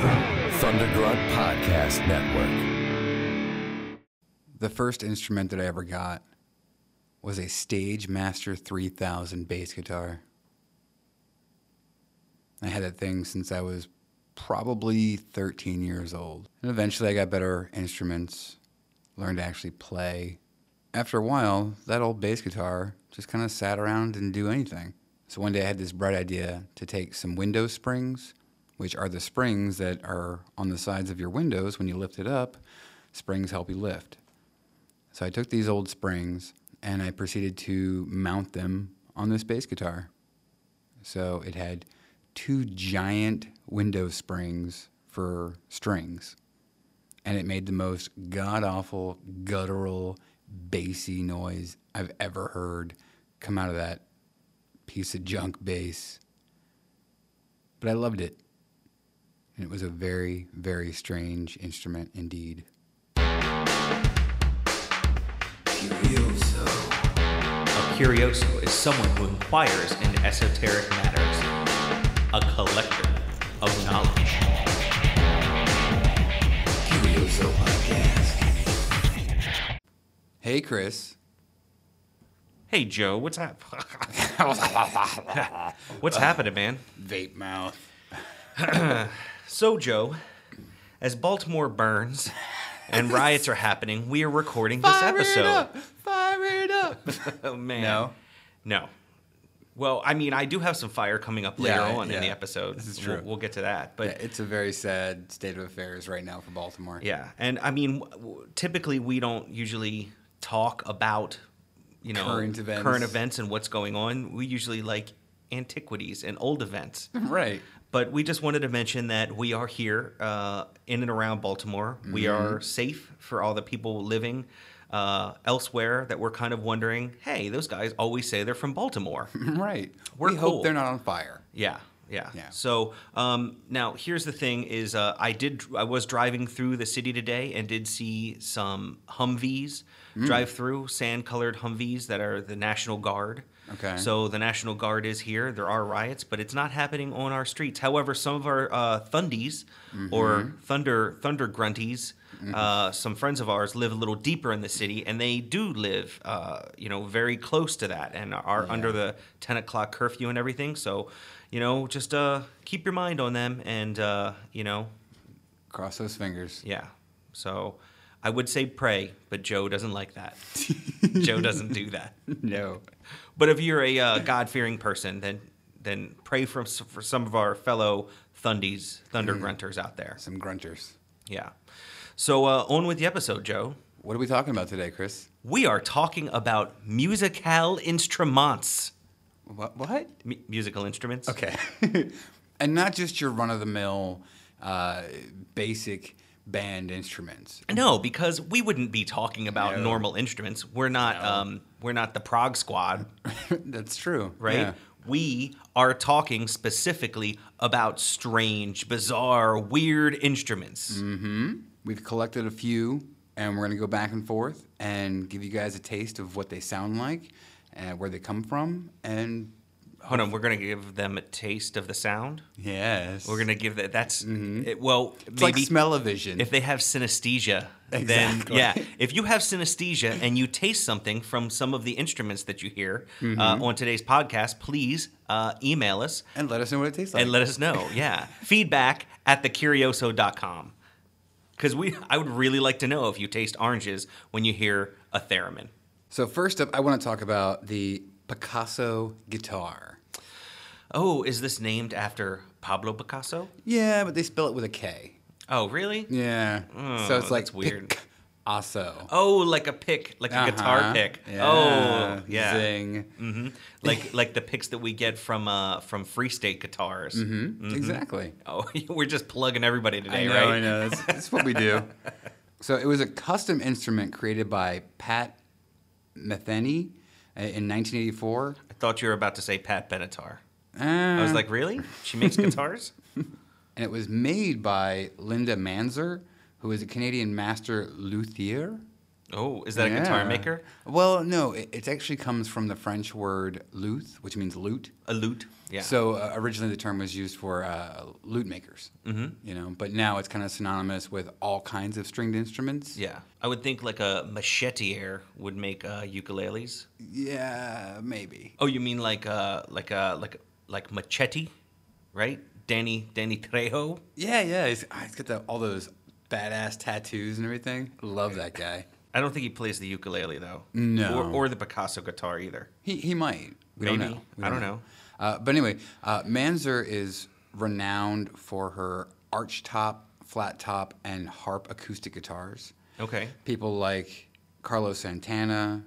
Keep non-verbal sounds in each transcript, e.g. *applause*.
Thundergrunt Podcast Network. The first instrument that I ever got was a Stage Master 3000 bass guitar. I had that thing since I was probably 13 years old. And eventually I got better instruments, learned to actually play. After a while, that old bass guitar just kind of sat around and didn't do anything. So one day I had this bright idea to take some window springs, which are the springs that are on the sides of your windows when you lift it up. Springs help you lift. So I took these old springs and I proceeded to mount them on this bass guitar. So it had two giant window springs for strings. And it made the most god awful, guttural, bassy noise I've ever heard come out of that piece of junk bass. But I loved it. And it was a very, very strange instrument indeed. A curioso is someone who inquires into esoteric matters, a collector of knowledge. Curioso Podcast. Hey, Chris. Hey Joe, what's hap- *laughs* What's happening, man? Vape mouth. *clears throat* So Joe, as Baltimore burns and *laughs* riots are happening, we are recording this episode. Fire it up. *laughs* Oh man. No. No. Well, I mean, I do have some fire coming up later Yeah, on in the episode. This is We'll- true. We'll, get to that. But Yeah, it's a very sad state of affairs right now for Baltimore. Yeah, and I mean, w- w- typically we don't usually talk about you know Current events. current events and what's going on. We usually like antiquities and old events. *laughs* Right. But we just wanted to mention that we are here uh, in and around Baltimore. We Mm-hmm. are safe for all the people living uh, elsewhere that we're kind of wondering, hey, those guys always say they're from Baltimore. *laughs* Right. We're we cool. hope they're not on fire. Yeah, yeah. Yeah. So um, now here's the thing: is uh, I did I was driving through the city today and did see some Humvees Mm. drive through, sand-colored Humvees that are the National Guard. Okay. So the National Guard is here. There are riots, but it's not happening on our streets. However, some of our uh, Thundies Mm-hmm. or Thunder Thunder Grunties. Uh, some friends of ours live a little deeper in the city, and they do live, uh, you know, very close to that, and are under the ten o'clock curfew and everything. So, you know, just uh, keep your mind on them, and uh, you know, Cross those fingers. yeah. So, I would say pray, but Joe doesn't like that. *laughs* Joe doesn't do that. No. But if you're a uh, God-fearing person, then then pray for for some of our fellow Thundies, Thunder Grunters out there. Some grunters. Yeah. So uh, on with the episode, Joe. What are we talking about today, Chris? We are talking about musical instruments. What? What? M- musical instruments. Okay. *laughs* and not just your run of the mill, uh, basic band instruments. No, because we wouldn't be talking about No. normal instruments. We're not. No. Um, we're not the Prague Squad, *laughs* That's true. right? Yeah. We are talking specifically about strange, bizarre, weird instruments. Mm-hmm. We've collected a few, and we're going to go back and forth and give you guys a taste of what they sound like, and where they come from, and Hold on, we're gonna give them a taste of the sound. yes, We're gonna give that. That's it, well, It's like maybe smell-o-vision. if they have synesthesia, Exactly. then yeah. If you have synesthesia and you taste something from some of the instruments that you hear uh, on today's podcast, please uh, email us and let us know what it tastes like. and let us know. Yeah, feedback at thecurioso.com. Because we, I would really like to know if you taste oranges when you hear a theremin. so first up, I want to talk about the Pikasso guitar. Oh, is this named after Pablo Picasso? Yeah, but they spell it with a K. Oh, really? Yeah, Oh, so it's like weird. Pikasso. Oh, like a pick, like a guitar Uh-huh. pick. Yeah. Oh, yeah. Zing. hmm Like *laughs* like the picks that we get from uh from Free State guitars. Mm, Exactly. Oh, *laughs* we're just plugging everybody today, I know, right? I know. That's, that's what we do. *laughs* So it was a custom instrument created by Pat Metheny in 1984. I thought you were about to say Pat Benatar. Uh, I was like, really? She makes guitars? *laughs* *laughs* and it was made by Linda Manzer, who is a Canadian master luthier. Oh, is that a guitar maker? Well, no, it, it actually comes from the French word luth, which means lute. A lute? Yeah. So uh, originally the term was used for uh, lute makers. Mm-hmm. You know, but now it's kind of synonymous with all kinds of stringed instruments. yeah. I would think like a machetier would make uh, ukuleles. Yeah, maybe. Oh, you mean like uh like uh like like machete, right? Danny Danny Trejo. Yeah, yeah. He's, ah, he's got the, all those badass tattoos and everything. Love that guy. I don't think he plays the ukulele though. No. Or, or the Pikasso guitar either. He he might. We Maybe. don't know. We I don't know. Uh, but anyway, uh, Manzer is renowned for her arch top, flat top, and harp acoustic guitars. Okay. People like Carlos Santana,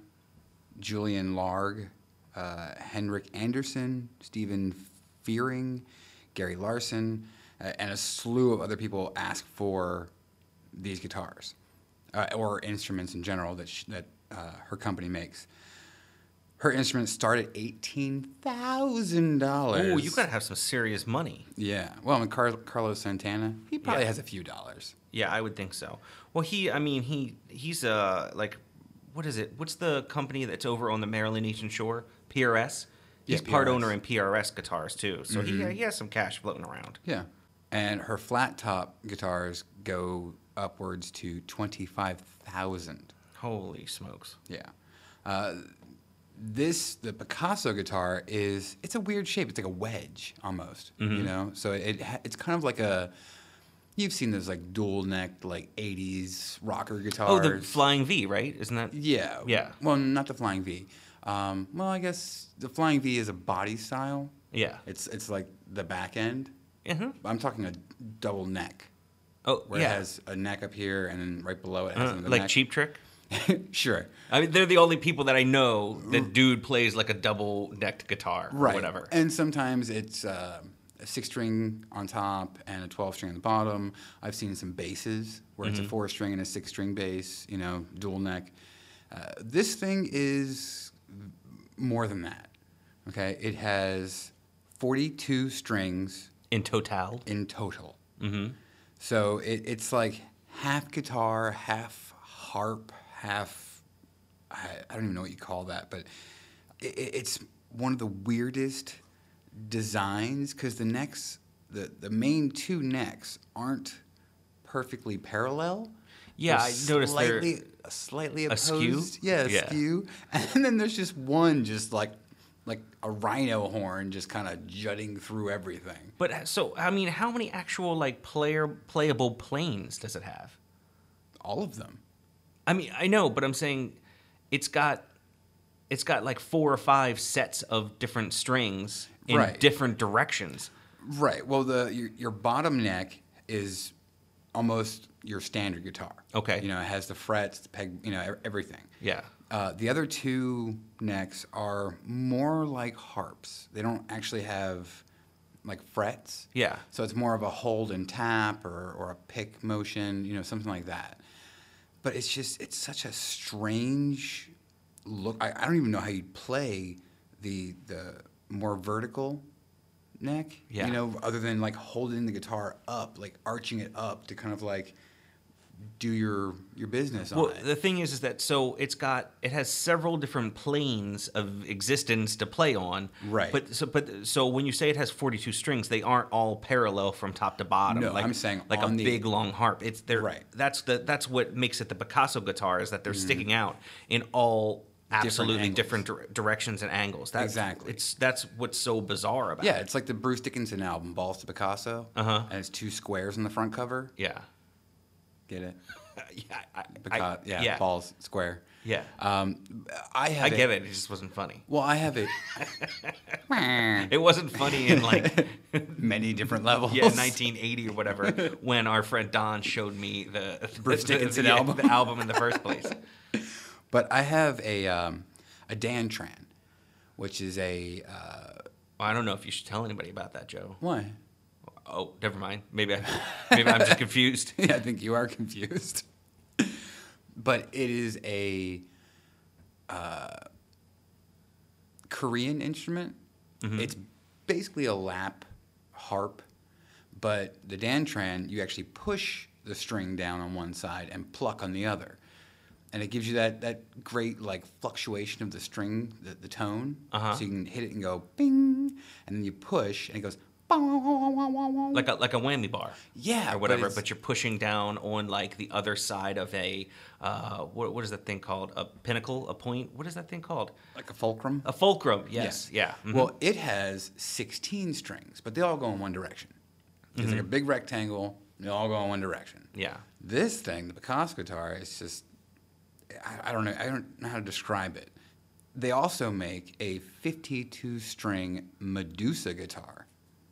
Julian Lage, uh, Henrik Anderson, Stephen Fearing, Gary Larson, uh, and a slew of other people ask for these guitars uh, or instruments in general that, sh- that uh, her company makes. Her instruments start at eighteen thousand dollars. Oh, you gotta have some serious money. Yeah. Well, I mean, Car- Carlos Santana, he probably Yeah. has a few dollars. Yeah, I would think so. Well, he, I mean, he, he's uh like, what is it? What's the company that's over on the Maryland Eastern Shore? PRS. He's Yeah, part owner in PRS guitars too, so he, he has some cash floating around. Yeah. And her flat top guitars go upwards to 25,000. Holy smokes! Yeah. Uh, this, the Pikasso guitar, is, it's a weird shape. It's like a wedge almost, you know? So it, it's kind of like a, you've seen those like dual necked, like 80s rocker guitars. Oh, the Flying V, right? Isn't that? Yeah. Yeah. Well, not the Flying V. Um, well, I guess the Flying V is a body style. Yeah. It's, it's like the back end. uh I'm talking a double neck. Oh, where yeah. it has a neck up here and then right below it has Uh, another like neck. Cheap Trick. *laughs* sure. I mean, they're the only people that I know that dude plays like a double necked guitar or Right. whatever. And sometimes it's uh, a six string on top and a 12 string on the bottom. I've seen some basses where Mm-hmm. it's a four string and a six string bass, you know, dual neck. Uh, this thing is more than that. Okay. It has 42 strings in total. in total. Mm-hmm. So it, it's like half guitar, half harp, half. I, I don't even know what you call that, but it, it's one of the weirdest designs because the necks, the, the main two necks, aren't perfectly parallel. Yeah, I noticed they're slightly, slightly askew? opposed. Yeah, Yeah. askew. *laughs* And then there's just one, just like like a rhino horn, just kind of jutting through everything. But uh, so, I mean, how many actual like player playable planes does it have? All of them. I mean, I know, but I'm saying it's got it's got like four or five sets of different strings in Right. different directions. Right. Well, the your, your bottom neck is almost your standard guitar. Okay. You know, it has the frets, the peg, you know, everything. Yeah. Uh, the other two necks are more like harps. They don't actually have like frets. Yeah. So it's more of a hold and tap or, or a pick motion, you know, something like that. But it's just, it's such a strange look. I, I don't even know how you'd play the, the more vertical neck, Yeah. you know, other than like holding the guitar up, like arching it up to kind of like do your, your business on Well, it. the thing is, is that so it's got it has several different planes of existence to play on. Right. But so but so when you say it has 42 strings, they aren't all parallel from top to bottom. No, like, I'm saying like a the- big long harp. It's they're Right. That's the that's what makes it the Pikasso guitar is that they're sticking out in all absolutely different, dir- directions and angles. That's, Exactly. It's that's what's so bizarre about. It. Yeah, it. it's like the Bruce Dickinson album, Balls to Picasso. Uh-huh. And it's two squares on the front cover. Yeah. Get it? *laughs* yeah. I, I- yeah, yeah. balls, square. Yeah. Um, I have I get it. It just wasn't funny. Well, I have it. *laughs* It wasn't funny in like *laughs* Many different levels. yeah 1980 or whatever when our friend Don showed me the Bruce the- Dickinson the, album. the album in the first place. But I have a um, a Dantran, which is a uh, Well, I don't know if you should tell anybody about that, Joe. why? Oh, never mind. Maybe I, maybe I'm just confused. *laughs* yeah, I think you are confused. but it is a uh, Korean instrument. It's basically a lap harp, but the dantran you actually push the string down on one side and pluck on the other, and it gives you that that great like fluctuation of the string, the, the tone. Uh-huh. So you can hit it and go bing, and then you push, and it goes. Like a like a whammy bar. Yeah, or whatever. it's- But, you're pushing down on like the other side of a uh, what what is that thing called? A pinnacle, a point. What is that thing called? like a fulcrum. A fulcrum. Yes. Yeah. mhm. Well, it has 16 strings, but they all go in one direction. It's like a big rectangle. They all go in one direction. yeah. This thing, the Pikasso guitar, is just I, I don't know. I don't know how to describe it. They also make a 52 string Medusa guitar.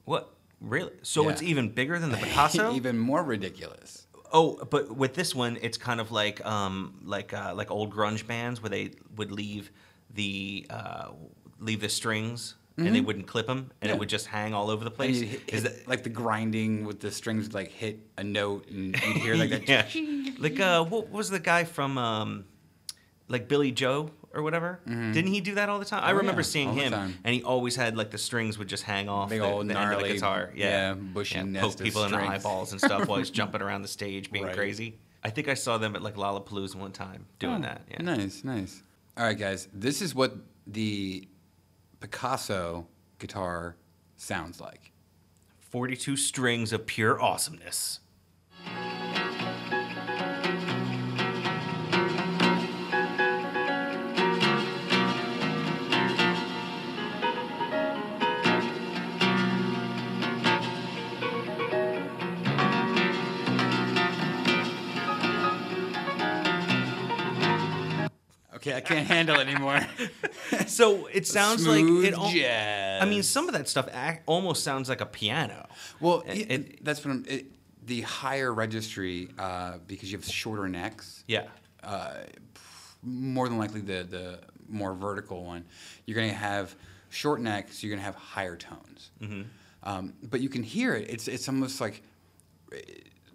What? Really? So Yeah. it's even bigger than the *laughs* Pikasso? Even more ridiculous. Oh, but with this one, it's kind of like um, like uh, like old grunge bands where they would leave the uh, leave the strings and they wouldn't clip them and Mm-hmm. Yeah. it would just hang all over the place. you hit, Is hit- that like the grinding with the strings would, like hit a note and *laughs* you'd hear like that. yeah? like uh, what was the guy from um, like Billie Joe or whatever? Didn't he do that all the time? I Mm-hmm. Oh, remember yeah, seeing him, and he always had like the strings would just hang off Big the, old the end of the guitar. Yeah, yeah, bushy nest poke people in the eyeballs and stuff while he's *laughs* jumping around the stage being Right. crazy. I think I saw them at like Lollapalooza one time doing Oh, that. Yeah. Nice, nice. All right, guys. This is what the Pikasso guitar sounds like. 42 strings of pure awesomeness. Can't handle it anymore. *laughs* So it sounds like it. al- jazz. I mean, some of that stuff ac- almost sounds like a piano. Well, It- yeah, it- that's what I'm. It, the higher registry, uh, because you have shorter necks, Yeah. uh, more than likely the the more vertical one, you're going to have short necks. You're going to have higher tones. Mm-hmm. Um, but you can hear it. It's it's almost like uh,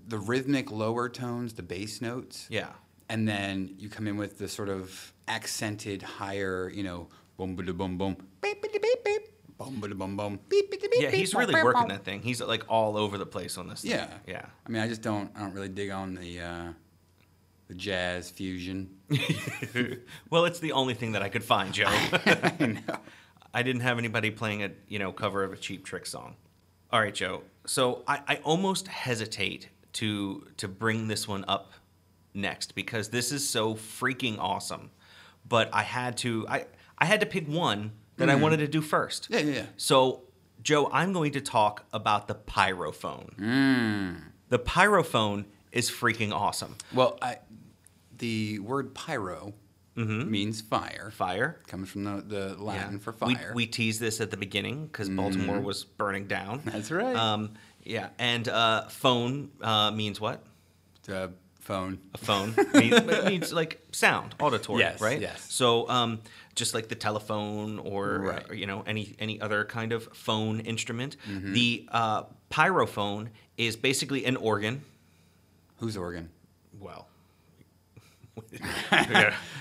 the rhythmic lower tones, the bass notes. Yeah. And then you come in with the sort of accented higher, you know, boom, ba boom, boom, beep, beep, beep, beep, boom, ba boom, boom, beep, beep, beep, Yeah, he's beep, really boom, working boom. that thing. He's like all over the place on this. Thing. Yeah. Yeah. I mean, I just don't, I don't really dig on the, uh, the jazz fusion. *laughs* well, it's the only thing that I could find, Joe. *laughs* I. I didn't have anybody playing a you know cover of a Cheap Trick song. All right, Joe. So I, I almost hesitate to to bring this one up next because this is so freaking awesome. But I had to I I had to pick one that I wanted to do first. Mm-hmm. Yeah, yeah, yeah. So Joe, I'm going to talk about the pyrophone. Mm. The pyrophone is freaking awesome. Well, I, the word pyro means fire. Fire. Comes from the, the Latin Yeah. for We, fire. we teased this at the beginning because Baltimore was burning down. That's right. Um, yeah, and uh, phone uh, means what? the phone. A phone means, it means like sound, auditory, Yes, right? yes. So um, just like the telephone or, Right. or, you know any any other kind of phone instrument, Mm-hmm. the uh, pyrophone is basically an organ. Whose organ? Well.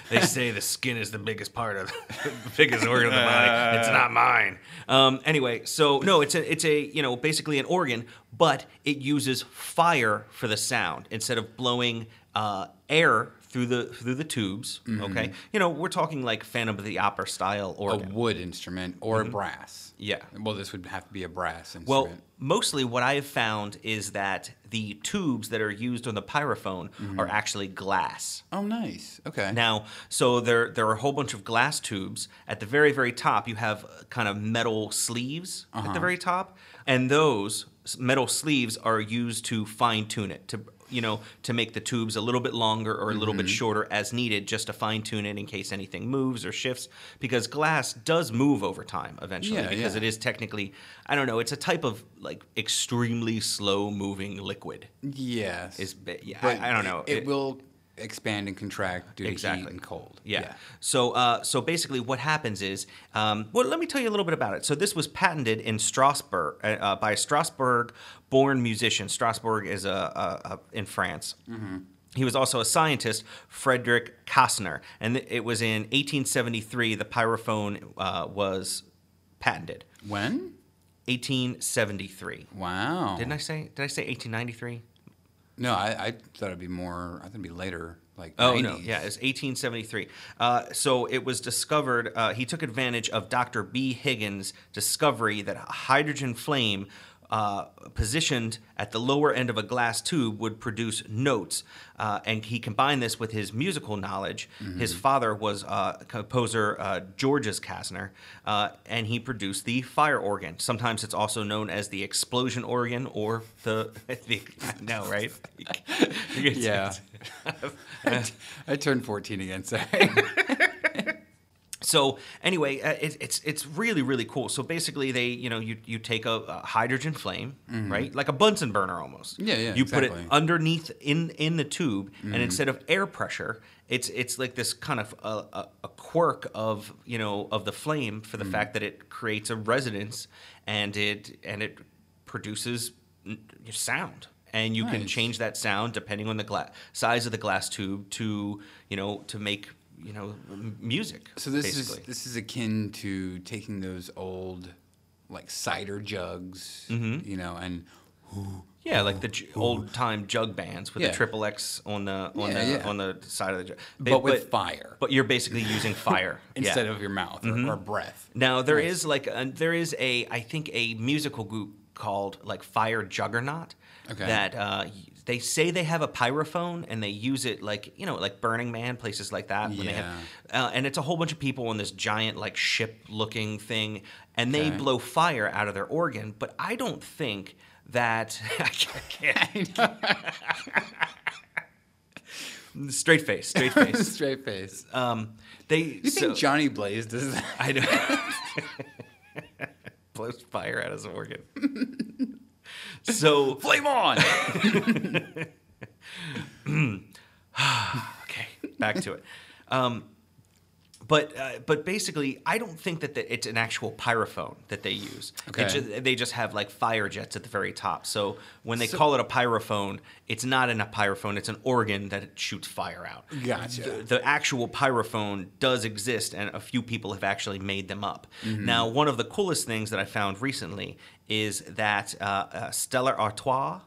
They say the skin is the biggest part of the *laughs* biggest organ of the body. It's not mine. Um, anyway, so no, it's a it's a you know basically an organ, but it uses fire for the sound instead of blowing uh, air through the through the tubes. Okay, you know we're talking like Phantom of the Opera style or A wood instrument or a brass. Mm-hmm. Yeah. Well, this would have to be a brass instrument. Well, mostly what I have found is that the tubes that are used on the pyrophone mm-hmm. are actually glass. oh, nice. Okay. Now, so there there are a whole bunch of glass tubes. At the very very top, you have kind of metal sleeves at the uh-huh. very top, and those metal sleeves are used to fine tune it to you know to make the tubes a little bit longer or a little bit mm-hmm. shorter as needed, just to fine tune it in case anything moves or shifts. Because glass does move over time eventually, Yeah, because yeah. it is technically I don't know, it's a type of like extremely slow moving liquid. yes. Is yeah, I, I don't know. It, will expand and contract due to Exactly. heat and cold. Yeah. So, uh, so basically, what happens is, um, well, let me tell you a little bit about it. So, this was patented in Strasbourg uh, uh, by a Strasbourg-born musician. Strasbourg is a, a, a in France. He was also a scientist, Frederick Kastner, and it was in 1873 the pyrophone uh, was patented. When? 1873. Wow. Didn't I say? Did I say 1893? No, I, I thought it'd be more. I thought it'd be later. like Oh 90s. no, yeah, it's 1873. Uh, so it was discovered. Uh, he took advantage of Dr. B. Higgins' discovery that hydrogen flame uh, positioned at the lower end of a glass tube would produce notes, uh, and he combined this with his musical knowledge. His father was uh, composer uh, Georges Kastner, uh, and he produced the fire organ. Sometimes it's also known as the explosion organ or the. *laughs* the I know, right? *laughs* Yeah. *laughs* I, I turned 14 again. Sorry. So anyway, uh, it, it's it's really really cool. So basically, they you know you you take a, a hydrogen flame, right, like a Bunsen burner almost. Mm-hmm. Yeah, yeah, You put it. Mm-hmm. underneath in in the tube, and instead of air pressure, it's it's like this kind of a, a, a quirk of you know of the flame for the Mm-hmm. fact that it creates a resonance and it and it produces sound. And you can change that sound depending on the gla- size of the glass tube to you know to make you know music. So this basically. is this is akin to taking those old like cider jugs, you know, and Yeah, like the j- old time jug bands with Yeah. the triple X on the on Yeah, the yeah. on the side of the jug. but with fire But you're basically using *laughs* fire instead of your mouth or, or breath. Now there is like a, there is a I think a musical group called like Fire Juggernaut Okay. that uh, they say they have a pyrophone and they use it like you know like Burning Man places like that when they have uh, and it's a whole bunch of people on this giant like ship looking thing and they Okay. blow fire out of their organ but I don't think that *laughs* I can't, *laughs* straight face straight *laughs* face Straight face. um, they you so, think Johnny Blaze does that? I know. Blows fire out of his organ. So *laughs* Flame on! *sighs* okay, back to it. Um, but uh, but basically, I don't think that the, it's an actual pyrophone that they use. It Okay. ju- they just have like fire jets at the very top. So when they So- call it a pyrophone, it's not in a pyrophone. It's an organ that shoots fire out. Gotcha. The, the actual pyrophone does exist, and a few people have actually made them up. Mm-hmm. Now, one of the coolest things that I found recently is that uh, uh, Stella Artois,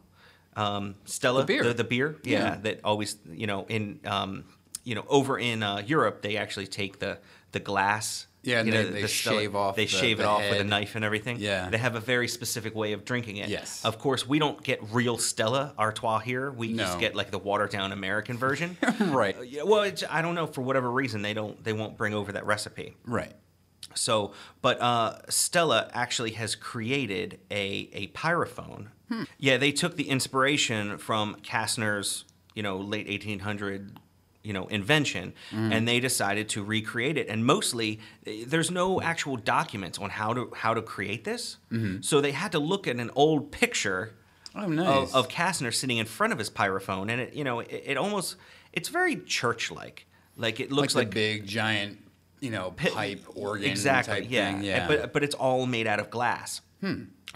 um, Stella, The beer. the, beer, yeah, Yeah. that always, you know, in, um, you know, over in uh, Europe, they actually take the the glass. Yeah, and you they- know, they the Stella- shave off They the- shave it the off with a knife and everything. Yeah. they have a very specific way of drinking it. Yes. Of course, we don't get real Stella Artois here. We just get like the watered down American version. *laughs* right. Uh, well, I don't know for whatever reason they don't they won't bring over that recipe. Right. So, but uh, Stella actually has created a a pyrophone. Hmm. Yeah, they took the inspiration from Kastner's you know late eighteen hundred you know invention, hmm. and they decided to recreate it. And mostly, there's no actual documents on how to how to create this. Mm-hmm. So they had to look at an old picture Oh, nice. of, of Kastner sitting in front of his pyrophone, and it you know it, it almost it's very church like. Like it looks the like, big giant, you know, pipe organ exactly type yeah. thing. Yeah. but but it's all made out of glass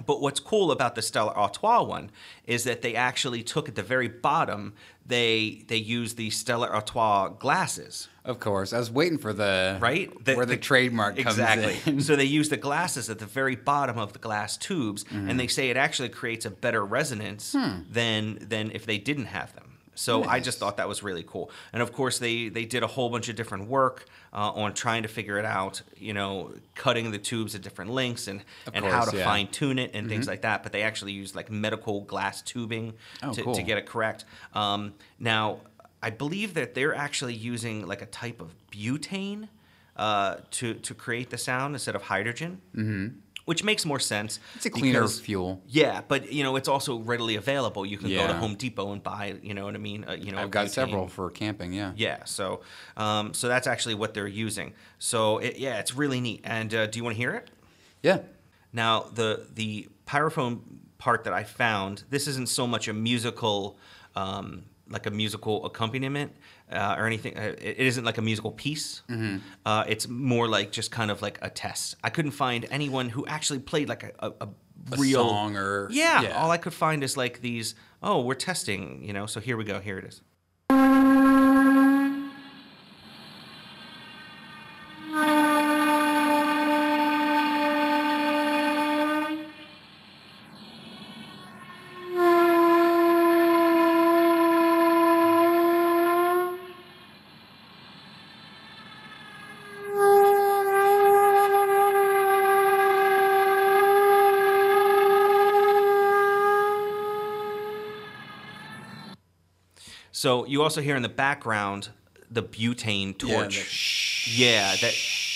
but what's cool about the Stella Artois one is that they actually took at the very bottom they they used the Stella Artois glasses of course, I was waiting for the right where the, trademark comes exactly in. so they use the glasses at the very bottom of the glass tubes Mm-hmm. and they say it actually creates a better resonance Hmm. than than if they didn't have them so I just thought that was really cool, and of course they they did a whole bunch of different work uh, on trying to figure it out. You know, cutting the tubes at different lengths and Of and how to yeah. Mm-hmm. fine tune it and things like that. But they actually used like medical glass tubing Oh, to, cool. to get it correct. Um, now, I believe that they're actually using like a type of butane uh, to to create the sound instead of hydrogen, mm-hmm. Which makes more sense. It's a cleaner because- fuel. Yeah, but you know it's also readily available. You can go to Home Depot and buy. You know what I mean? Uh, you know, I've got butane. several for camping. Yeah. Yeah, so um, so that's actually what they're using. So it, yeah, it's really neat. And uh, do you want to hear it? Yeah. Now, the the pyrophone part that I found, this isn't so much a musical, um, like a musical accompaniment uh, or anything. Uh, It isn't like a musical piece. Uh, it's more like just kind of like a test. I couldn't find anyone who actually played like a, a, a A real song or Yeah, yeah. all I could find is like these. Oh, we're testing, you know. So here we go. Here it is. So you also hear in the background the butane Yeah, torch. the shh. Yeah, that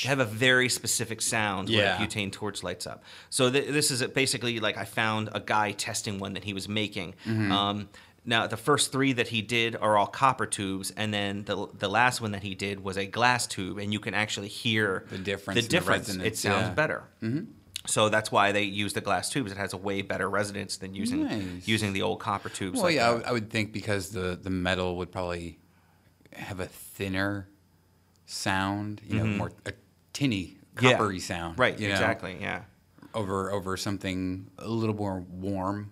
have a very specific sound Yeah. when a butane torch lights up. So th- this is basically like I found a guy testing one that he was making. Mm-hmm. Um, now the first three that he did are all copper tubes, and then the the last one that he did was a glass tube, and you can actually hear The difference The in the difference. it sounds yeah. better. Mm-hmm. So that's why they use the glass tubes. It has a way better resonance than using Nice. using the old copper tubes. Well, like yeah, I that. would- I would think because the the metal would probably have a thinner sound, you know, more a tinny, Mm-hmm. Yeah. coppery sound, Right, you know, exactly. Yeah. over over something a little more warm.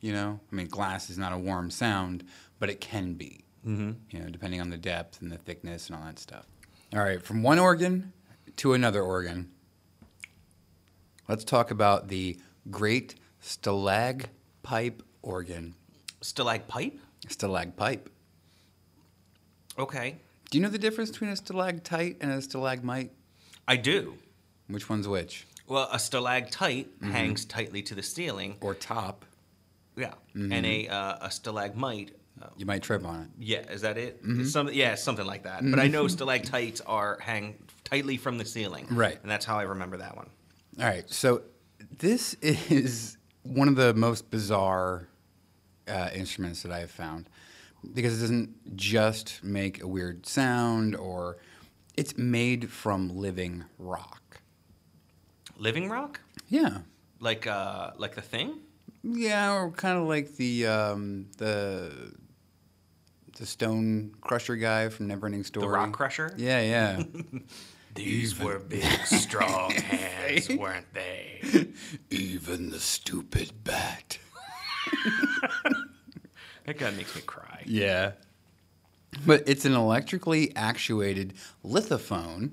You know, I mean, glass is not a warm sound, but it can be. Mm-hmm. You know, depending on the depth and the thickness and all that stuff. All right, from one organ to another organ. Let's talk about the great stalagpipe organ. Stalagpipe. Stalagpipe. Okay. Do you know the difference between a stalactite and a stalagmite? I do. Which one's which? Well, a stalactite Mm-hmm. hangs tightly to the ceiling. Or top? Yeah. Mm-hmm. And a uh, a stalagmite. Uh, You might trip on it. yeah, is that it? Mm-hmm. Some, yeah, something like that. But I know stalactites are hang tightly from the ceiling. Right. And that's how I remember that one. All right, so this *laughs* is one of the most bizarre uh, instruments that I have found because it doesn't just make a weird sound or it's made from living rock. Living rock, Yeah. like uh, like the thing. Yeah, or kind of like the um, the the stone crusher guy from Neverending Story. The rock crusher. Yeah, yeah. *laughs* These were big, *laughs* strong hands, weren't they? Even the stupid bat. *laughs* That guy makes me cry. Yeah. But it's an electrically actuated lithophone.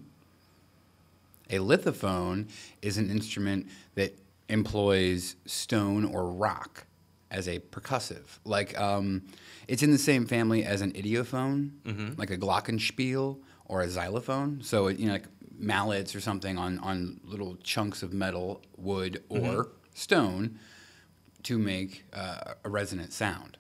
A lithophone is an instrument that employs stone or rock as a percussive. Like, um, it's in the same family as an idiophone, like a glockenspiel or a xylophone. So, it, you know, like mallets or something on, on little chunks of metal, wood, or stone to make uh, a resonant sound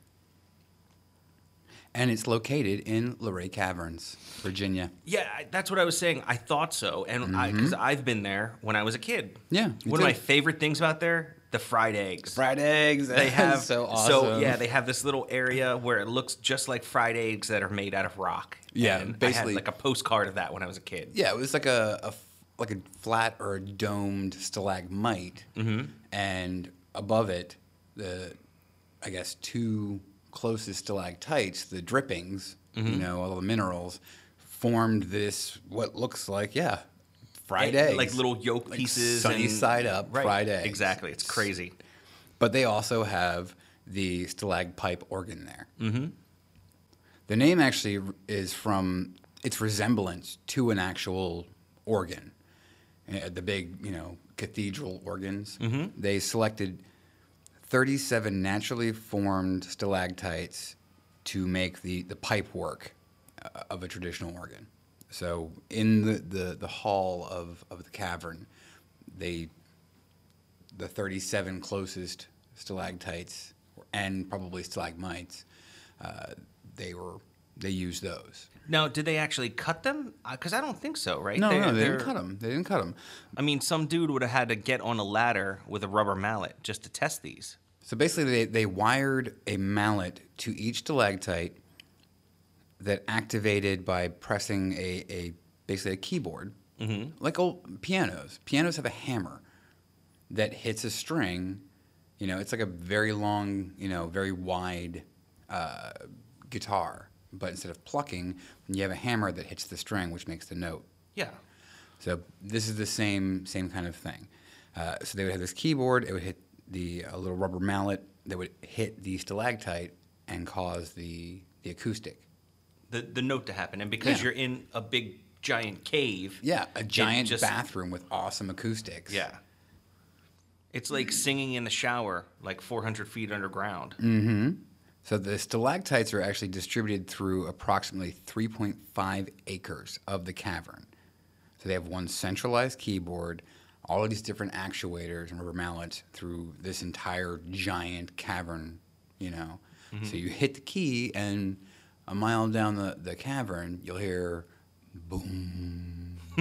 and it's located in Luray Caverns, Virginia. Yeah, I- that's what I was saying. I thought so, and I because I've been there when I was a kid. Mm-hmm. Yeah, one of my favorite things about there, the fried eggs. Fried eggs. They *laughs* have so awesome. So yeah, they have this little area where it looks just like fried eggs that are made out of rock. Yeah, and basically- like a postcard of that when I was a kid. yeah, it was like a, a like a flat or a domed stalagmite, Mm-hmm. and above it, the I guess two closest stalactites, the drippings, Mm-hmm. you know, all the minerals, formed this what looks like yeah, fried eggs, like little yolk Like pieces, sunny and- side up right, fried eggs. Exactly, it's crazy. But they also have the stalagpipe organ there. Mm-hmm. The name actually is from its resemblance to an actual organ. Uh, The big, you know, cathedral organs. They selected 37 naturally formed stalactites to make the, the pipe work uh, of a traditional organ. So in the, the, the hall of, of the cavern, they the 37 closest stalactites and probably stalagmites, uh, they were they used those. Now, did they actually cut them? Because I don't think so, right? No, They're- no, they they're- didn't cut them. They didn't cut them. I mean, some dude would have had to get on a ladder with a rubber mallet just to test these. So basically, they, they wired a mallet to each stalactite that activated by pressing a, a basically a keyboard, like old pianos. Pianos have a hammer that hits a string. You know, it's like a very long, you know, very wide uh, guitar, but instead of plucking, you have a hammer that hits the string, which makes the note. Yeah. So this is the same same kind of thing. Uh, so they would have this keyboard. It would hit the a little rubber mallet that would hit the stalactite and cause the the acoustic. The the note to happen, and because Yeah. you're in a big giant cave. Yeah, a giant just- bathroom with awesome acoustics. Yeah. It's like singing in the shower, like 400 feet underground. Mm. So the stalactites are actually distributed through approximately 3.5 acres of the cavern. So they have one centralized keyboard, all of these different actuators and rubber mallets through this entire giant cavern, you know. So you hit the key and a mile down the, the cavern, you'll hear boom. *laughs*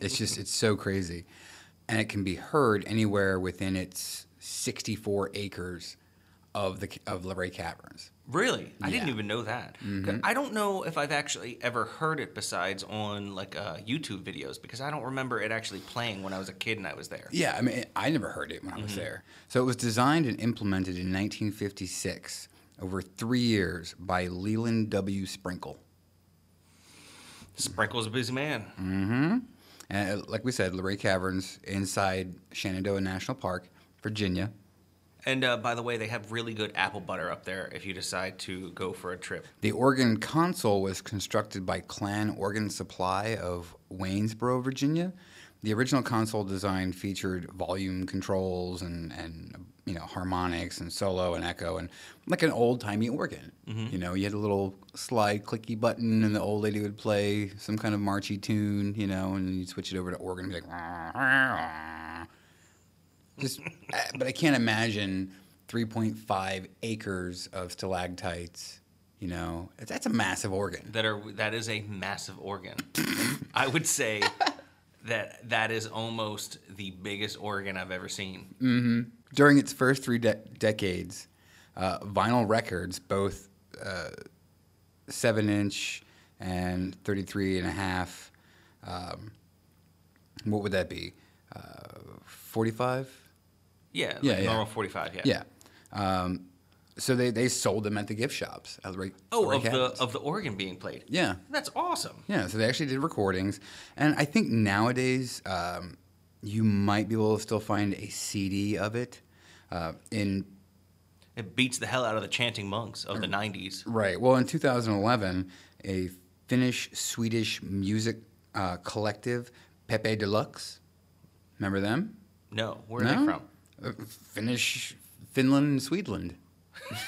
it's just, it's so crazy. And it can be heard anywhere within its 64 acres of the of Luray Caverns. Really? I didn't Yeah. Mm-hmm. even know that. 'Cause I don't know if I've actually ever heard it besides on like uh, YouTube videos because I don't remember it actually playing when I was a kid and I was there. Yeah, I mean, I never heard it when I was there. So it was designed and implemented in 1956 over three years by Leland W. Sprinkle. Sprinkle's a busy man. Mm-hmm. And uh, like we said, Luray Caverns inside Shenandoah National Park, Virginia. And uh, by the way, they have really good apple butter up there if you decide to go for a trip. The organ console was constructed by Klann Organ Supply of Waynesboro, Virginia. The original console design featured volume controls and, and you know harmonics and solo and echo and like an old timey organ. You know, you had a little slide clicky button and the old lady would play some kind of marchy tune. You know, and you'd switch it over to organ and be like. *laughs* Just, uh, but I can't imagine 3.5 acres of stalactites. You know, that's a massive organ. That are that is a massive organ. I would say *laughs* that that is almost the biggest organ I've ever seen. During its first three de- decades, uh, vinyl records, both uh, seven inch and 33 and a half, um, what would that be? Uh, 45? Yeah, like Yeah, yeah. normal 45, yeah. Yeah. Um, so they, they sold them at the gift shops. At Ray, Oh, Ray of the of the organ being played. Yeah. That's awesome. Yeah, so they actually did recordings, and I think nowadays um, you might be able to still find a CD of it. Uh, in It beats the hell out of the chanting monks of the Mm. 90s. right, well, in 2011, a Finnish Swedish music uh, collective, Pepe Deluxe. Remember them? No, where are no? they from? Uh, Finnish, Finland, and Sweden. *laughs*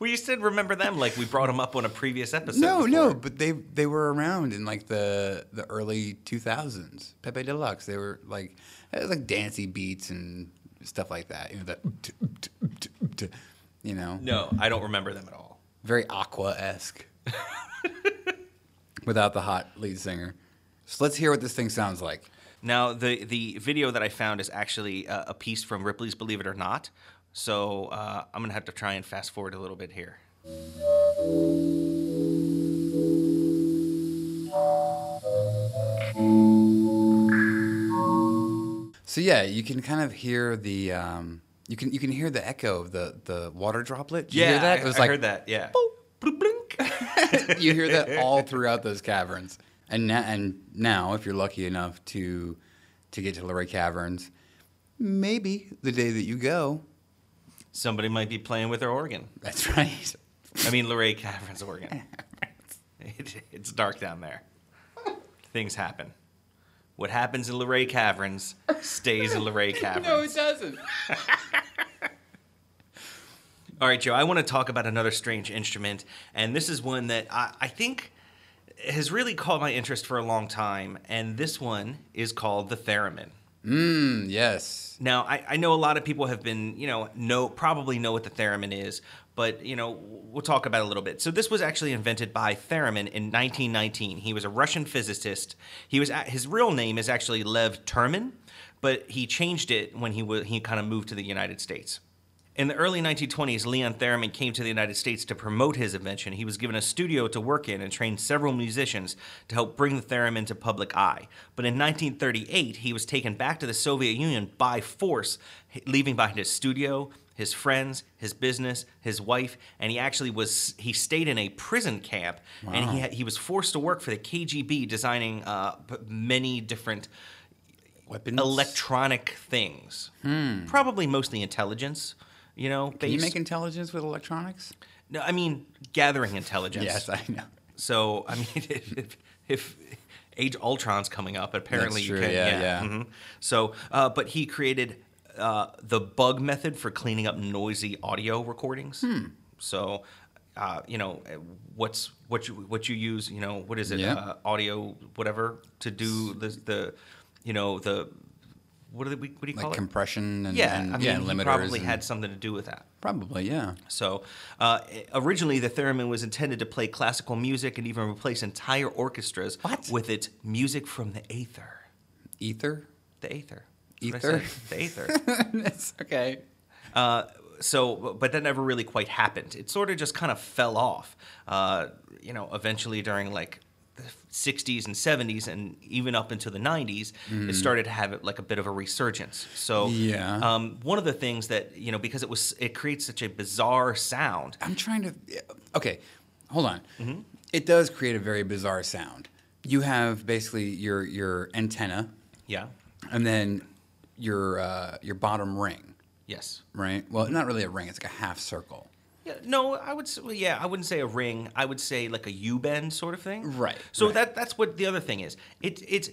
Well, you said remember them like we brought them up on a previous episode. No, no, but they they were around in like the the early 2000s. Pepe Deluxe. They were like it was like dancey beats and stuff like that. You know that. You know, No, I don't remember them at all. very Aqua esque, *laughs* without the hot lead singer. So let's hear what this thing sounds like. Now, the the video that I found is actually uh, a piece from Ripley's Believe It or Not. So uh, I'm gonna have to try and fast forward a little bit here. So yeah, you can kind of hear the um, you can you can hear the echo of the the water droplet. Did you hear that? I, it was I like heard that. Yeah. Blink. *laughs* you hear that all throughout those caverns. And now, and now, if you're lucky enough to to get to Luray Caverns, maybe the day that you go. Somebody might be playing with their organ. That's right. I mean, Luray Caverns organ. *laughs* It, it's dark down there. Things happen. What happens in Luray Caverns stays in Luray Caverns. *laughs* No, it doesn't. *laughs* All right, Joe, I want to talk about another strange instrument, and this is one that I, I think has really caught my interest for a long time, and this one is called the theremin. Mm, yes. Now, I, I know a lot of people have been, you know, know probably know what the theremin is, but you know, we'll talk about it a little bit. So this was actually invented by Theremin in 1919. He was a Russian physicist. He was his real name is actually Lev Termen, but he changed it when he wa- he kind of moved to the United States. In the early 1920s, Leon Theremin came to the United States to promote his invention. He was given a studio to work in and trained several musicians to help bring the theremin to public eye. But in 1938, he was taken back to the Soviet Union by force, leaving behind his studio, his friends, his business, his wife, and he actually was he stayed in a prison camp and he had, he was forced to work for the KGB designing uh, many different Weapons. electronic things. Probably mostly intelligence, you know. Can you make intelligence with electronics? no, I mean gathering intelligence. Yes, I know. So I mean, *laughs* if, if Age Ultron's coming up, apparently That's you true, can. yeah, yeah. mhm. So, uh, but he created uh, the bug method for cleaning up noisy audio recordings. Hmm. So. Uh, you know what's what you what you use you know what is it Yeah. uh, audio whatever to do the the you know the what do we what do you like call it? compression and yeah, and, I mean, yeah, limiters. probably and- had something to do with that. probably yeah. So, uh, originally, the theremin was intended to play classical music and even replace entire orchestras What? with its music from the aether. Ether. The aether. Ether? what I said, The aether. *laughs* That's okay. Uh, so, but that never really quite happened. It sort of just kind of fell off. Uh, you know, eventually during like the 60s and 70s and even up into the 90s, it started to have like a bit of a resurgence. So, Yeah. um, one of the things that you know because it was it creates such a bizarre sound. I'm trying to. Okay, hold on. Mm-hmm. It does create a very bizarre sound. You have basically your your antenna, Yeah. and then your uh, your bottom ring, Yes. right? Well, not really a ring. It's like a half circle. Yeah, no, I would. s- Well, yeah, I wouldn't say a ring. I would say like a U bend sort of thing. Right, So right. that that's what the other thing is. It it's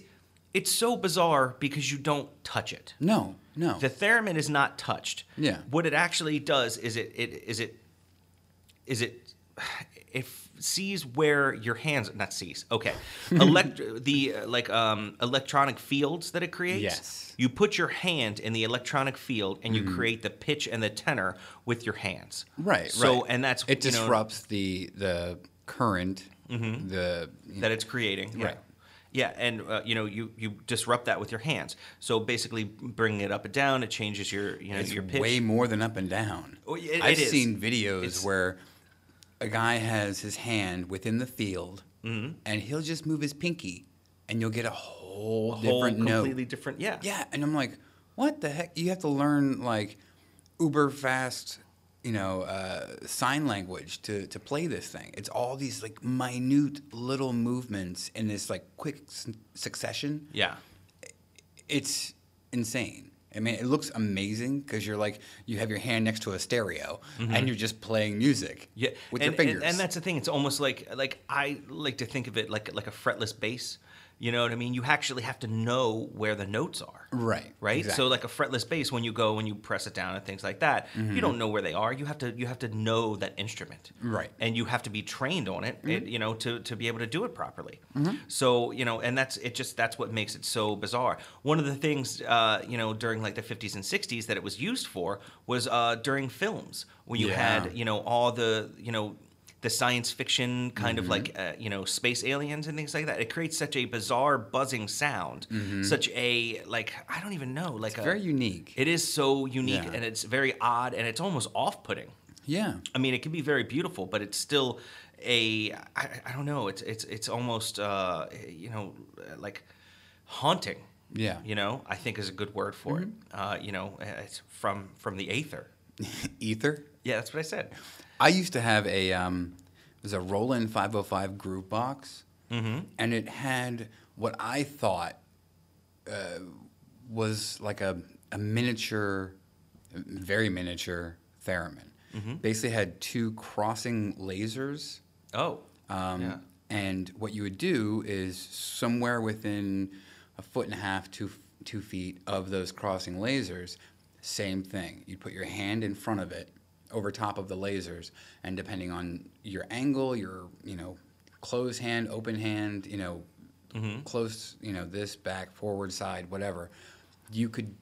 it's so bizarre because you don't touch it. No, no. The theremin is not touched. Yeah. What it actually does is it it is it is it *sighs* it sees where your hands not sees okay *laughs* elect the uh, like um electronic fields that it creates Yes. you put your hand in the electronic field and you create the pitch and the tenor with your hands right, so right. and that's it you know, disrupts the the current. The that it's creating. Right. Yeah, and uh, you know you you disrupt that with your hands. So basically, bringing it up and down, it changes your you know It's your pitch. way more than up and down. Oh, it- I've it is. seen videos It's- where a guy has his hand within the field, Mm-hmm. and he'll just move his pinky, and you'll get a whole, whole different note. completely different. Yeah. Yeah, and I'm like, what the heck? You have to learn like uber fast, you know, uh, sign language to to play this thing. It's all these like minute little movements in this like quick s- succession Yeah. it's insane. I mean, it looks amazing because you're like you have your hand next to a stereo and you're just playing music. Mm-hmm. Yeah, with and, your fingers. And, and that's the thing. It's almost like like I like to think of it like like a fretless bass. You know what I mean? You actually have to know where the notes are. Right, Right. exactly. So like a fretless bass, when you go and you press it down and things like that, you don't know where they are. You have to you have to know that instrument. Mm-hmm. Right. Mm-hmm. And you have to be trained on it. it you know to to be able to do it properly. So you know, and that's it. Just that's what makes it so bizarre. One of the things uh, you know during like the 50s and 60s that it was used for was uh, during films when you Yeah. had you know all the you know the science fiction kind of Mm-hmm. like uh, you know space aliens and things like that. It creates such a bizarre buzzing sound, such a like I don't even know like Mm-hmm. it's a, very unique. It is so unique Yeah. and it's very odd and it's almost off-putting. yeah. I mean, it can be very beautiful, but it's still a I, I don't know. It's it's it's almost uh, you know like haunting. Yeah. You know, I think is a good word for it. Uh, you know, it's from from the aether. *laughs* Ether. Yeah, that's what I said. I used to have a um, it was a Roland 505 groove box, Mm-hmm. and it had what I thought uh, was like a, a miniature, very miniature theremin. Mm-hmm. Basically, had two crossing lasers. Oh, Um, yeah. And what you would do is somewhere within a foot and a half, two two feet of those crossing lasers, same thing. You'd put your hand in front of it, over top of the lasers, and depending on your angle, your you know, closed hand, open hand, you know, close, you know, this back, forward, side, whatever, you could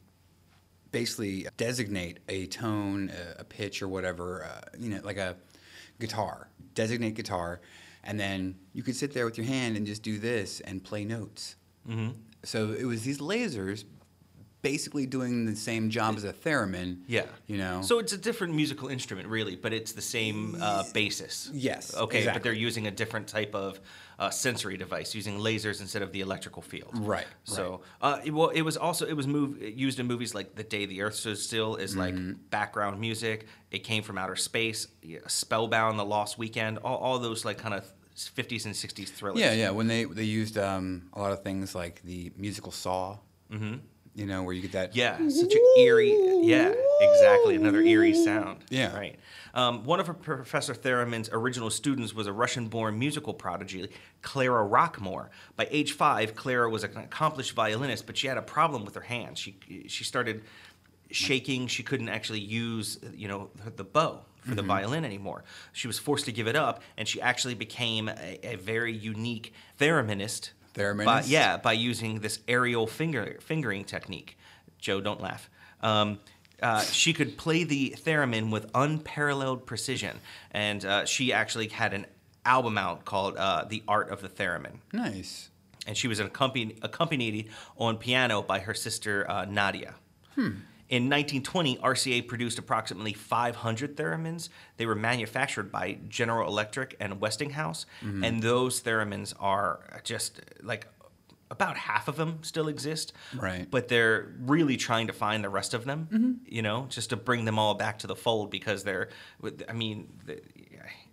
basically designate a tone, a, a pitch, or whatever, uh, you know, like a guitar, designate guitar, and then you could sit there with your hand and just do this and play notes. Mm-hmm. So it was these lasers basically doing the same job as a theremin. Yeah. You know? So it's a different musical instrument, really, but it's the same uh, basis. Yes, Okay, exactly. but they're using a different type of uh, sensory device, using lasers instead of the electrical field. Right, So, uh, it, well, it was also it was move, used in movies like The Day the Earth Stood Still is like Mm-hmm. background music. It came from outer space. Spellbound, The Lost Weekend, all, all those like kind of 50s and 60s thrillers. yeah, yeah. When they they used um, a lot of things like the musical saw. Mm-hmm. You know, where you get that. Yeah, such an eerie. Yeah, exactly. Another eerie sound. Yeah. Right. Um, one of Professor Theremin's original students was a Russian-born musical prodigy, Clara Rockmore. By age five, Clara was an accomplished violinist, but she had a problem with her hands. She she started shaking. She couldn't actually use, you know, the- bow for the violin anymore. She was forced to give it up, and she actually became a, a very unique thereminist. By, yeah, by using this aerial finger fingering technique Joe, don't laugh. Um, uh, she could play the theremin with unparalleled precision, and uh, she actually had an album out called uh, "The Art of the Theremin." Nice. and she was accompanied, accompanied on piano by her sister uh, Nadia. In 1920, RCA produced approximately 500 theremins. They were manufactured by General Electric and Westinghouse, mm-hmm. and those theremins are just like about half of them still exist. Right. But they're really trying to find the rest of them, mm-hmm. you know, just to bring them all back to the fold because they're, I mean,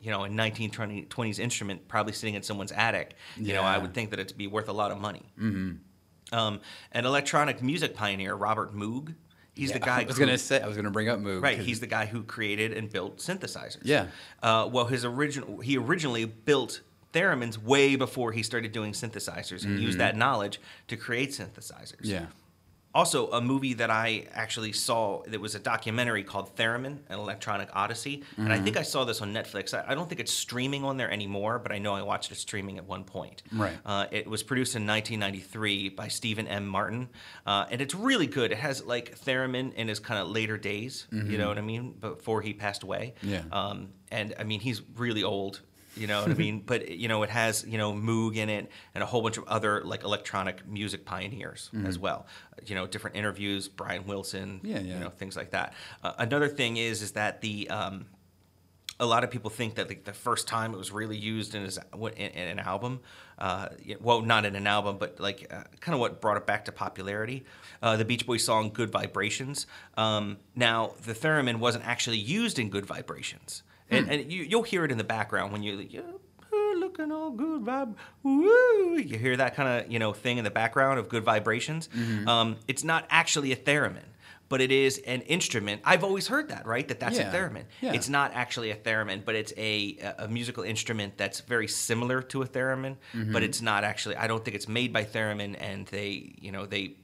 you know, a 1920s instrument probably sitting in someone's attic, you know, I would think that it'd be worth a lot of money. Mm-hmm. Um, an electronic music pioneer, Robert Moog, he's the guy. I was who- gonna say. I was gonna bring up Moog. Right. he's the guy who created and built synthesizers. Yeah. Uh, well, his original he originally built theremins way before he started doing synthesizers and used that knowledge to create synthesizers. Mm-hmm. Yeah. Also, a movie that I actually saw that was a documentary called Theremin, an Electronic Odyssey, and I Mm-hmm. think I saw this on Netflix. I, I don't think it's streaming on there anymore, but I know I watched it streaming at one point. Right. Uh, it was produced in 1993 by Steven M. Martin, uh, and it's really good. It has like theremin in his kind of later days. You know what I mean? Before he passed away. Mm-hmm. Yeah. Um, and I mean, he's really old. You know what I *laughs* mean? But you know, it has you know Moog in it and a whole bunch of other like electronic music pioneers as well. You know, different interviews, Brian Wilson. Mm-hmm. Yeah, yeah. You know, things like that. Uh, another thing is is that the um, a lot of people think that like, the first time it was really used in, his, in, in an album, uh, well, not in an album, but like uh, kind of what brought it back to popularity. Uh, the Beach Boys song "Good Vibrations." Um, now, the theremin wasn't actually used in "Good Vibrations," and, and you, you'll hear it in the background when you. you "Oh, Looking all good vibe, woo! You hear that kind of you know thing in the background of good vibrations. Um, it's not actually a theremin, but it is an instrument. I've always heard that, right? That that's Yeah, a theremin. yeah. It's not actually a theremin, but it's a a musical instrument that's very similar to a theremin, Mm-hmm. but it's not actually. I don't think it's made by theremin, and they you know they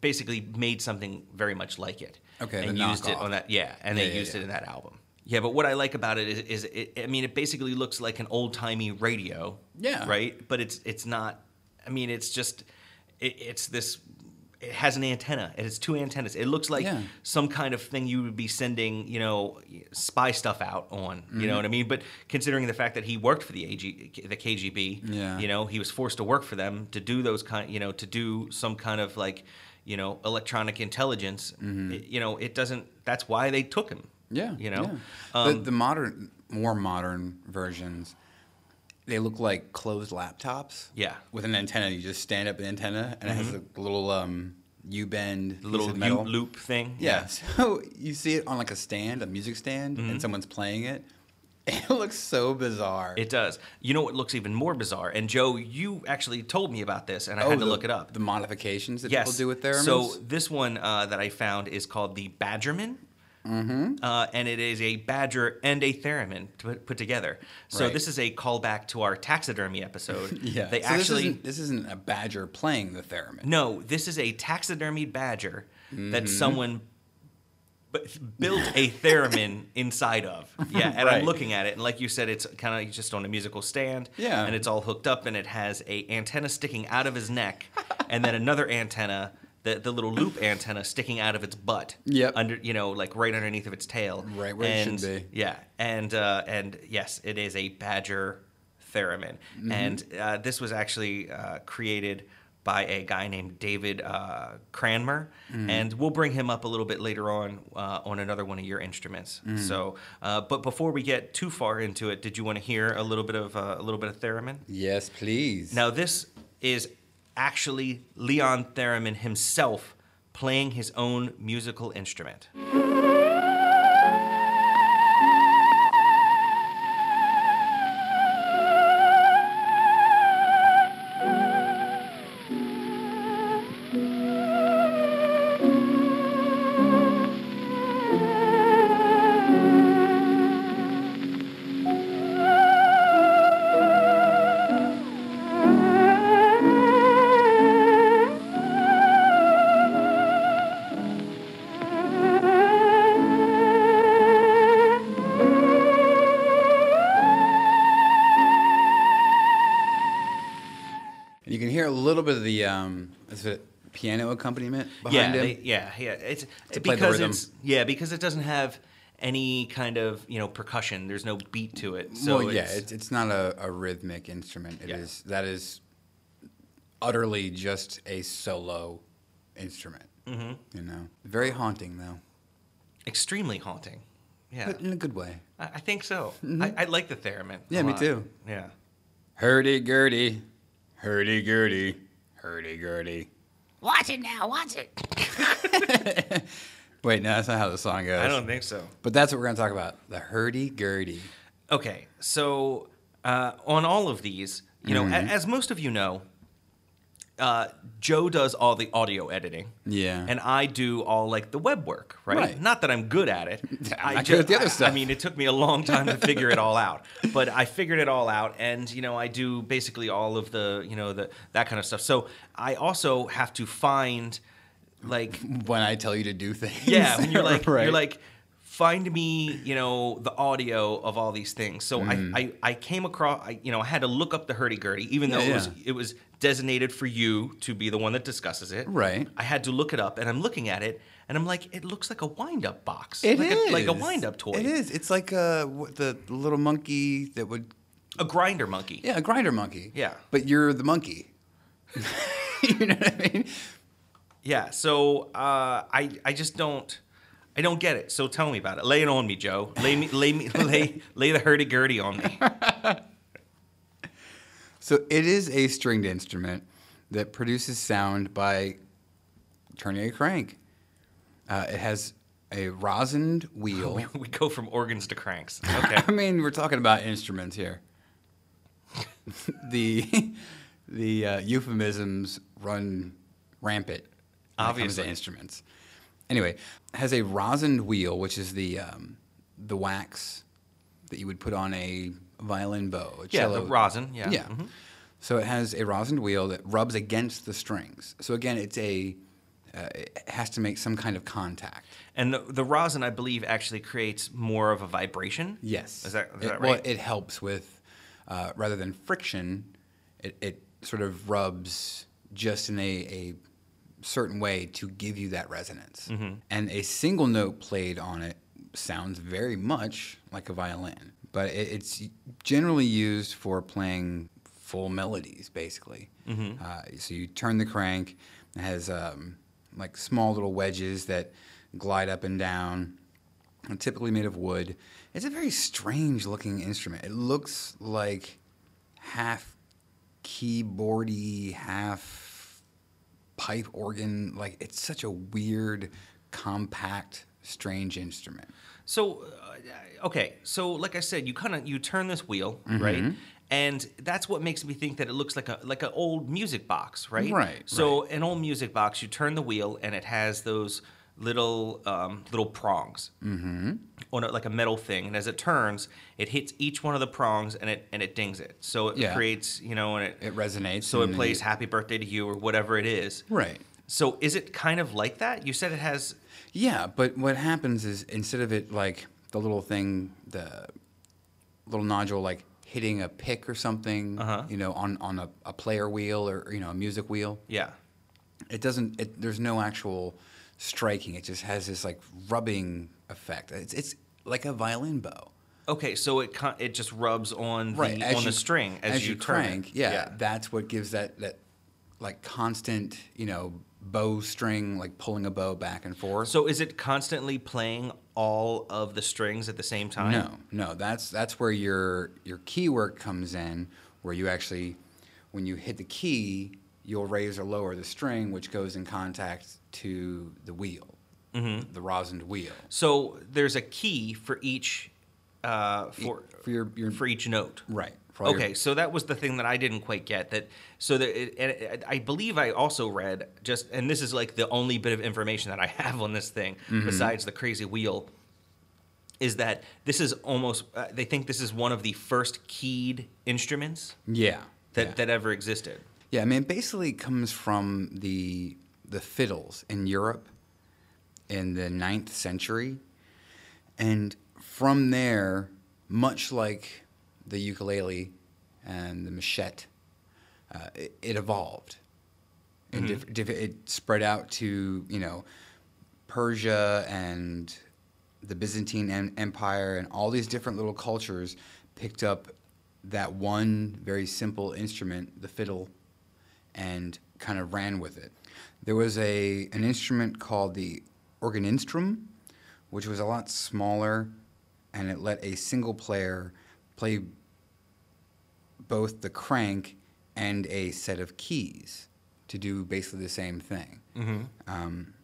basically made something very much like it. Okay, and the used it on that. Yeah, and Yeah, they used it in that album. Yeah, but what I like about it is, is it, I mean, it basically looks like an old timey radio. Yeah. Right, but it's it's not. I mean, it's just it, it's this. It has an antenna. It has two antennas. It looks like Yeah. some kind of thing you would be sending, you know, spy stuff out on. You Mm-hmm. know what I mean? But considering the fact that he worked for the AG, the KGB, Yeah. you know, he was forced to work for them to do those kind, you know, to do some kind of like, you know, electronic intelligence. It- you know, it doesn't. That's why they took him. Mm-hmm. Yeah. you know. yeah. Um, the, the modern, more modern versions, they look like closed laptops. Yeah. Mm-hmm. With an antenna, you just stand up an antenna, and it has a little um, U bend, little U metal. loop thing. Yeah. *laughs* So you see it on like a stand, a music stand, Mm-hmm. and someone's playing it. *laughs* It looks so bizarre. It does. You know what looks even more bizarre? And Joe, you actually told me about this, and I Oh, had to the- look it up. The modifications that yes. people do with theremins. So this one uh, that I found is called the Badgerman. Mm-hmm. Uh, and it is a badger and a theremin to put, put together. So Right. this is a callback to our taxidermy episode. *laughs* yeah. They so actually this isn't, this isn't a badger playing the theremin. no, this is a taxidermied badger Mm-hmm. that someone built a theremin *laughs* inside of. Yeah, and Right. I'm looking at it, and like you said, it's kind of just on a musical stand. Yeah. and it's all hooked up, and it has a antenna sticking out of his neck, and then another antenna. The, the little loop antenna sticking out of its butt, Yep. under you know like right underneath of its tail, Right where it should be. Yeah, and uh, and yes, it is a badger theremin, Mm-hmm. and uh, this was actually uh, created by a guy named David uh, Cranmer, Mm-hmm. and we'll bring him up a little bit later on uh, on another one of your instruments. Mm-hmm. So, uh, but before we get too far into it, did you want to hear a little bit of uh, a little bit of theremin? Yes, please. Now, this is actually Leon Theremin himself playing his own musical instrument. Little bit of the um, is it piano accompaniment yeah, behind him. they- yeah, yeah. It's because it's yeah because it doesn't have any kind of you know percussion. There's no beat to it. So well, yeah, it's, it's, it's not a, a rhythmic instrument. It is Yeah. that is utterly just a solo instrument. Mm-hmm. You know, very haunting though, extremely haunting. Yeah, but in a good way. I, I think so. I, I like the theremin. Mm-hmm. Yeah, me lot. too. Yeah. Hurdy gurdy, hurdy gurdy, hurdy gurdy. Watch it now, watch it. *laughs* Wait, no, that's not how the song goes. I don't think so. But that's what we're gonna talk about: the hurdy gurdy. Okay, so uh, on all of these, you know, Mm-hmm. a- as most of you know, uh, Joe does all the audio editing. Yeah. And I do all like the web work, right? Right. Not that I'm good at it. *laughs* I'm I at the other I- stuff. I mean, it took me a long time to figure it all out, *laughs* but I figured it all out, and you know, I do basically all of the, you know, the that kind of stuff. So I also have to find, like, *laughs* When I tell you to do things. yeah, when you're like Right. you're like find me, you know, the audio of all these things. So Mm. I, I I came across I you know, I had to look up the hurdy gurdy, even though Yeah, it was yeah. it was designated for you to be the one that discusses it. Right. I had to look it up and I'm looking at it and I'm like, it looks like a wind up box. It like is a like a wind up toy. It is. It's like uh, what, the little monkey that would. A grinder monkey. Yeah, a grinder monkey. Yeah. But you're the monkey. *laughs* you know what I mean? Yeah, so uh, I I just don't I don't get it. So tell me about it. Lay it on me, Joe. Lay me lay me *laughs* lay lay the hurdy gurdy on me. *laughs* So it is a stringed instrument that produces sound by turning a crank. Uh, it has a rosined *laughs* wheel. we, we go from organs to cranks. *laughs* Okay. I mean, we're talking about instruments here. *laughs* the the uh, euphemisms run rampant. when it comes Obviously. to instruments. Anyway, has a rosined wheel, which is the um, the wax that you would put on a violin bow. A Yeah, the cello. rosin, yeah. Yeah. Mhm. So it has a rosin wheel that rubs against the strings. So again, it's a uh, it has to make some kind of contact. And the, the rosin, I believe, actually creates more of a vibration. Yes. Is that, is It- that right? Well, it helps with, uh, rather than friction, it, it sort of rubs just in a, a certain way to give you that resonance. Mm-hmm. And a single note played on it sounds very much like a violin, but it, it's generally used for playing full melodies, basically. Mm-hmm. Uh, so you turn the crank, it has um, like small little wedges that glide up and down and typically made of wood. It's a very strange looking instrument. It looks like half keyboardy, half pipe organ. Like it's such a weird, compact, strange instrument. So, uh, okay, so like I said, you kind of you turn this wheel, Mm-hmm. right? And that's what makes me think that it looks like a like an old music box, right? Right, So an old music box, you turn the wheel, and it has those little um, little prongs mm-hmm. on a, like a metal thing, and as it turns, it hits each one of the prongs, and it and it dings it. So it Yeah. creates, you know, and it It resonates. so it plays "Happy Birthday to You" or whatever it is. Right. So is it kind of like that? You said it has. Yeah, but what happens is instead of it like the little thing, the little nodule like hitting a pick or something, Uh-huh. you know, on, on a, a player wheel or, you know, a music wheel, Yeah. it doesn't, it, there's no actual striking. It just has this like rubbing effect. It's, it's like a violin bow. Okay, so it it just rubs on the as on you- the string as, you, turn crank. it. Yeah, that's what gives that, that like constant, you know, bow string, like pulling a bow back and forth. So is it constantly playing all of the strings at the same time? No, no. That's that's where your your key work comes in, where you actually, when you hit the key, you'll raise or lower the string, which goes in contact to the wheel, Mm-hmm. the rosined wheel. So there's a key for each uh, for for your- your- for each note. Right. Your- Okay, so that was the thing that I didn't quite get. That so that it, and I believe I also read just, and this is like the only bit of information that I *laughs* have on this thing Mm-hmm. besides the crazy wheel, is that this is almost. Uh, they think this is one of the first keyed instruments yeah. that yeah. that ever existed. Yeah, I mean, it basically comes from the the fiddles in Europe in the ninth century, and from there, much like the ukulele and the machete, uh, it, it evolved. and diff- diff- it spread out to you know Persia and the Byzantine em- Empire and all these different little cultures picked up that one very simple instrument, the fiddle, and kind of ran with it. There was a an instrument called the organistrum, which was a lot smaller, and it let a single player play both the crank and a set of keys to do basically the same thing. Um,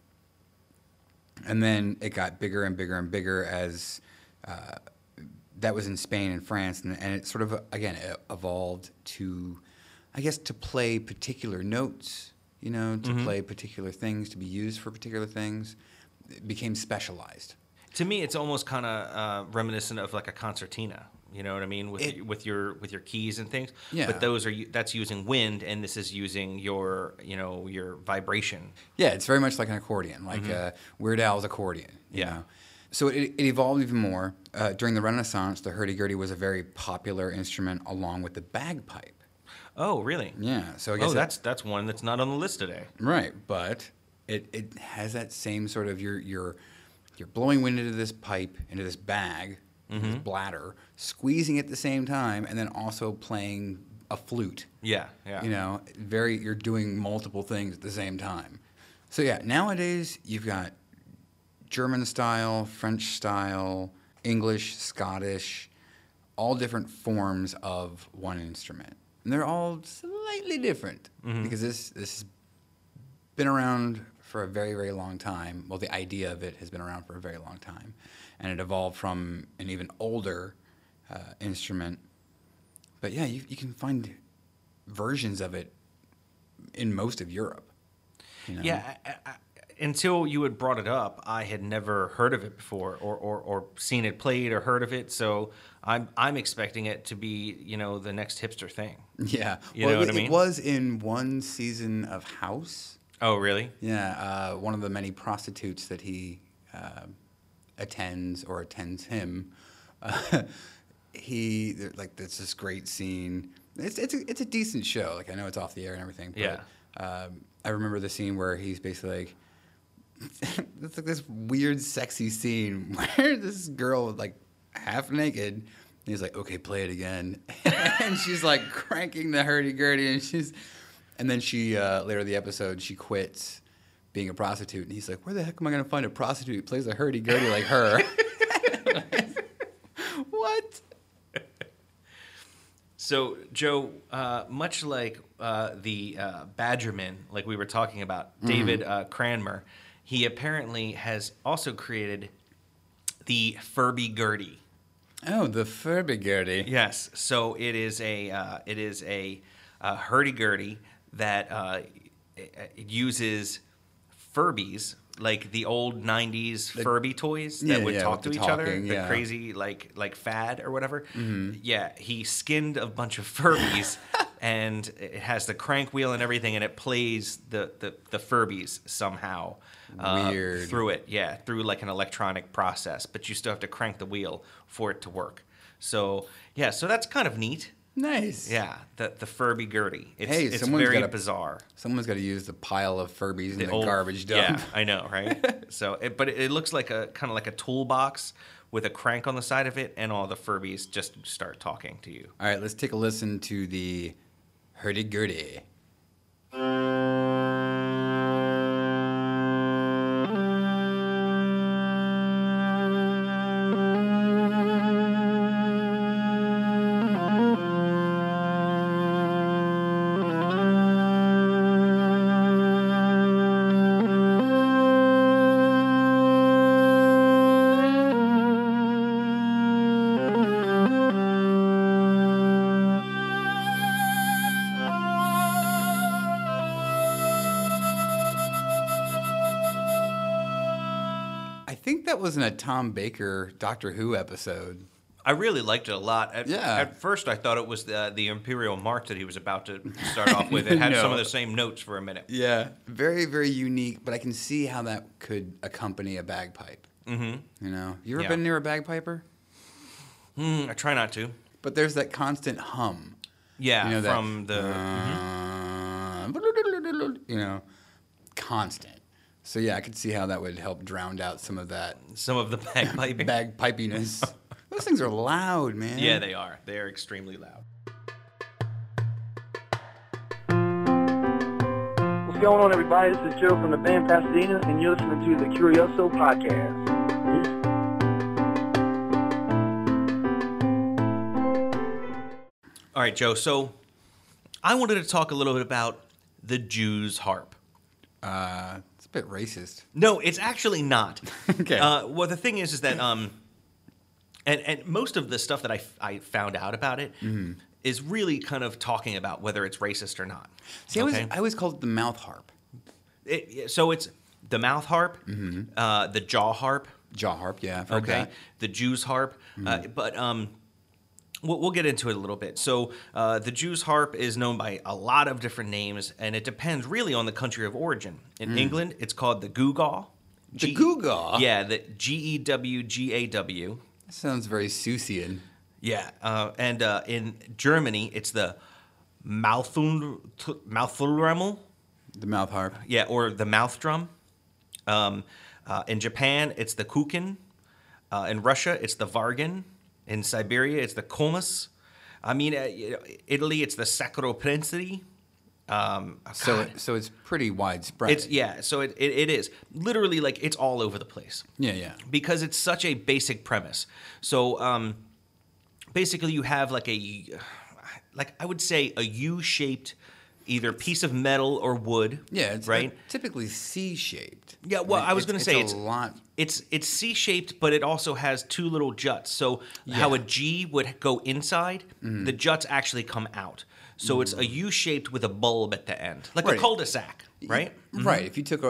and then it got bigger and bigger and bigger as uh, that was in Spain and France, and, and it sort of again evolved to, I guess, to play particular notes. You know, to play particular things, to be used for particular things. It became specialized. To me, it's almost kind of uh, reminiscent of like a concertina. You know what I mean with It- with your with your keys and things. Yeah. But those are that's using wind, and this is using your you know your vibration. Yeah, it's very much like an accordion, like uh, Weird Al's accordion. You Yeah. Know? So it, it evolved even more. Uh, during the Renaissance, the hurdy-gurdy was a very popular instrument along with the bagpipe. Oh, really? Yeah. So I guess Oh, it- that's that's one that's not on the list today. right, but it, it has that same sort of you're you're you're blowing wind into this pipe into this bag, this bladder, squeezing at the same time, and then also playing a flute. Yeah, yeah. You know, very you're doing multiple things at the same time. So yeah, nowadays you've got German style, French style, English, Scottish, all different forms of one instrument. And they're all slightly different mm-hmm. because this this has been around for a very very long time. Well, the idea of it has been around for a very long time, and it evolved from an even older uh, instrument. But yeah, you, you can find versions of it in most of Europe. you know? Yeah, I, I, until you had brought it up, I had never heard of it before, or, or, or seen it played, or heard of it. So I'm I'm expecting it to be, you know, the next hipster thing. *laughs* Yeah. You well, know what it, I mean? It was in one season of House. Oh, really? Yeah, uh, one of the many prostitutes that he uh, attends or attends him. Uh, *laughs* he like there's this great scene. It's it's a, it's a decent show. Like I know it's off the air and everything. But, Yeah. Um, I remember the scene where he's basically like. *laughs* it's like this weird, sexy scene *laughs* where this girl like half naked. And he's like, "Okay, play it again," *laughs* and she's like cranking the hurdy gurdy, and she's, and then she uh, later in the episode she quits being a prostitute, and he's like, "Where the heck am I gonna find a prostitute who plays a hurdy gurdy like her?" what? So, Joe, uh, much like uh, the uh, Badgerman, like we were talking about, Mm-hmm. David uh, Cranmer, he apparently has also created the Furby Gurdy. Oh, the Furby gurdy. Yes. So it is a uh, it is a uh, hurdy gurdy that uh, uses Furbies like the old '90s Furby toys that Yeah, would yeah, talk to the each other, talking, the crazy like like fad or whatever. Mm-hmm. Yeah, he skinned a bunch of Furbies. *laughs* And it has the crank wheel and everything, and it plays the, the, the Furbies somehow uh, through it. Yeah, through like an electronic process, but you still have to crank the wheel for it to work. So yeah, so that's kind of neat. Nice. Yeah, the the Furby Gurdy. It's, Hey, it's someone's very gotta- bizarre. Someone's got to use the pile of Furbies in the, old- garbage dump. Yeah, I know, right? *laughs* so, it, but it, it looks like a kind of like a toolbox with a crank on the side of it, and all the Furbies just start talking to you. All right, let's take a listen to the hurdy that was in a Tom Baker Doctor Who episode. I really liked it a lot. At, Yeah. at first, I thought it was the, the Imperial March that he was about to start off with. It had *laughs* some of the same notes for a minute. Yeah, very very unique, but I can see how that could accompany a bagpipe. Mm-hmm. You know, you ever Yeah. been near a bagpiper? Mm, I try not to. But there's that constant hum. Yeah, You know that, from the. uh, you know, constant. So yeah, I could see how that would help drown out some of that Some of the *laughs* bagpiping. bagpipiness. Those things are loud, man. yeah, they are. They are extremely loud. What's going on, everybody? This is Joe from the band Pasadena, and you're listening to the Curioso Podcast. All right, Joe. So I wanted to talk a little bit about the Jew's harp. Uh, it's a bit racist. No, it's actually not. *laughs* Okay. Uh, well, the thing is, is that um, and and most of the stuff that I, f- I found out about it is Mm-hmm. really kind of talking about whether it's racist or not. See, I always, I always called it the mouth harp, It- so it's the mouth harp, uh, the jaw harp, jaw harp. Yeah, I've heard okay, that. the Jew's harp. Uh, but um, we'll, we'll get into it a little bit. So uh, the Jew's harp is known by a lot of different names, and it depends really on the country of origin. In England, it's called the gewgaw. The gewgaw? Yeah, the G E W G A W. Sounds very Seussian. Yeah, uh, and uh, in Germany, it's the Mouthul- Mouthulremmel. The mouth harp. Yeah, or the mouth drum. Um, uh, in Japan, it's the kukin. Uh, in Russia, it's the vargan. In Siberia, it's the komus. I mean, uh, Italy, it's the sacro prensi. Um, So, it, so it's pretty widespread. it's yeah, so it, it, it is literally like it's all over the place yeah, yeah. because it's such a basic premise. So um, basically, you have like a like I would say a U-shaped either piece of metal or wood. Yeah, it's right. typically C-shaped. Yeah, well, I was gonna say it's it's- a lot. It's it's C-shaped, but it also has two little juts. So how a G would go inside, Mm-hmm. the juts actually come out. So it's a U-shaped with a bulb at the end, like Right. a cul-de-sac, right? Right. If you took a,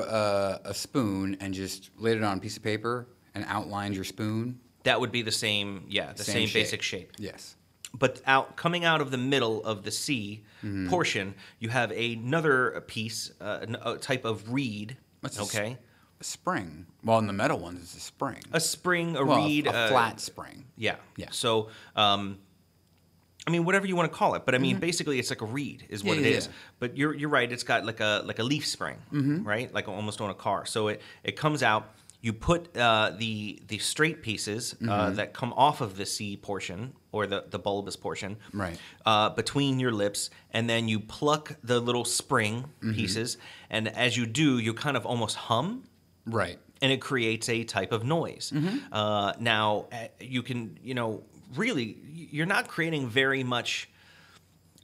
a, a spoon and just laid it on a piece of paper and outlined your spoon, That would be the same, yeah, the same, shape. basic shape. Yes. But out coming out of the middle of the C Mm-hmm. portion, you have another piece, uh, a type of reed. What's a s- okay, A spring. Well, in the metal ones, it's a spring. a spring, a well, reed, a, a uh, flat spring. Yeah, Yeah. So, um, I mean, whatever you want to call it, but I mean, basically, it's like a reed, is what Mm-hmm. Yeah, it yeah, is. yeah. Mm-hmm. But you're you're right. It's got like a like a leaf spring, right? Like almost on a car. So it it comes out. You put uh, the the straight pieces Mm-hmm. uh, that come off of the C portion or the the bulbous portion, Right. uh, between your lips, and then you pluck the little spring Mm-hmm. pieces, and as you do, you kind of almost hum Right. and it creates a type of noise. Mm-hmm. Uh, now, uh, you can, you know, really, you're not creating very much.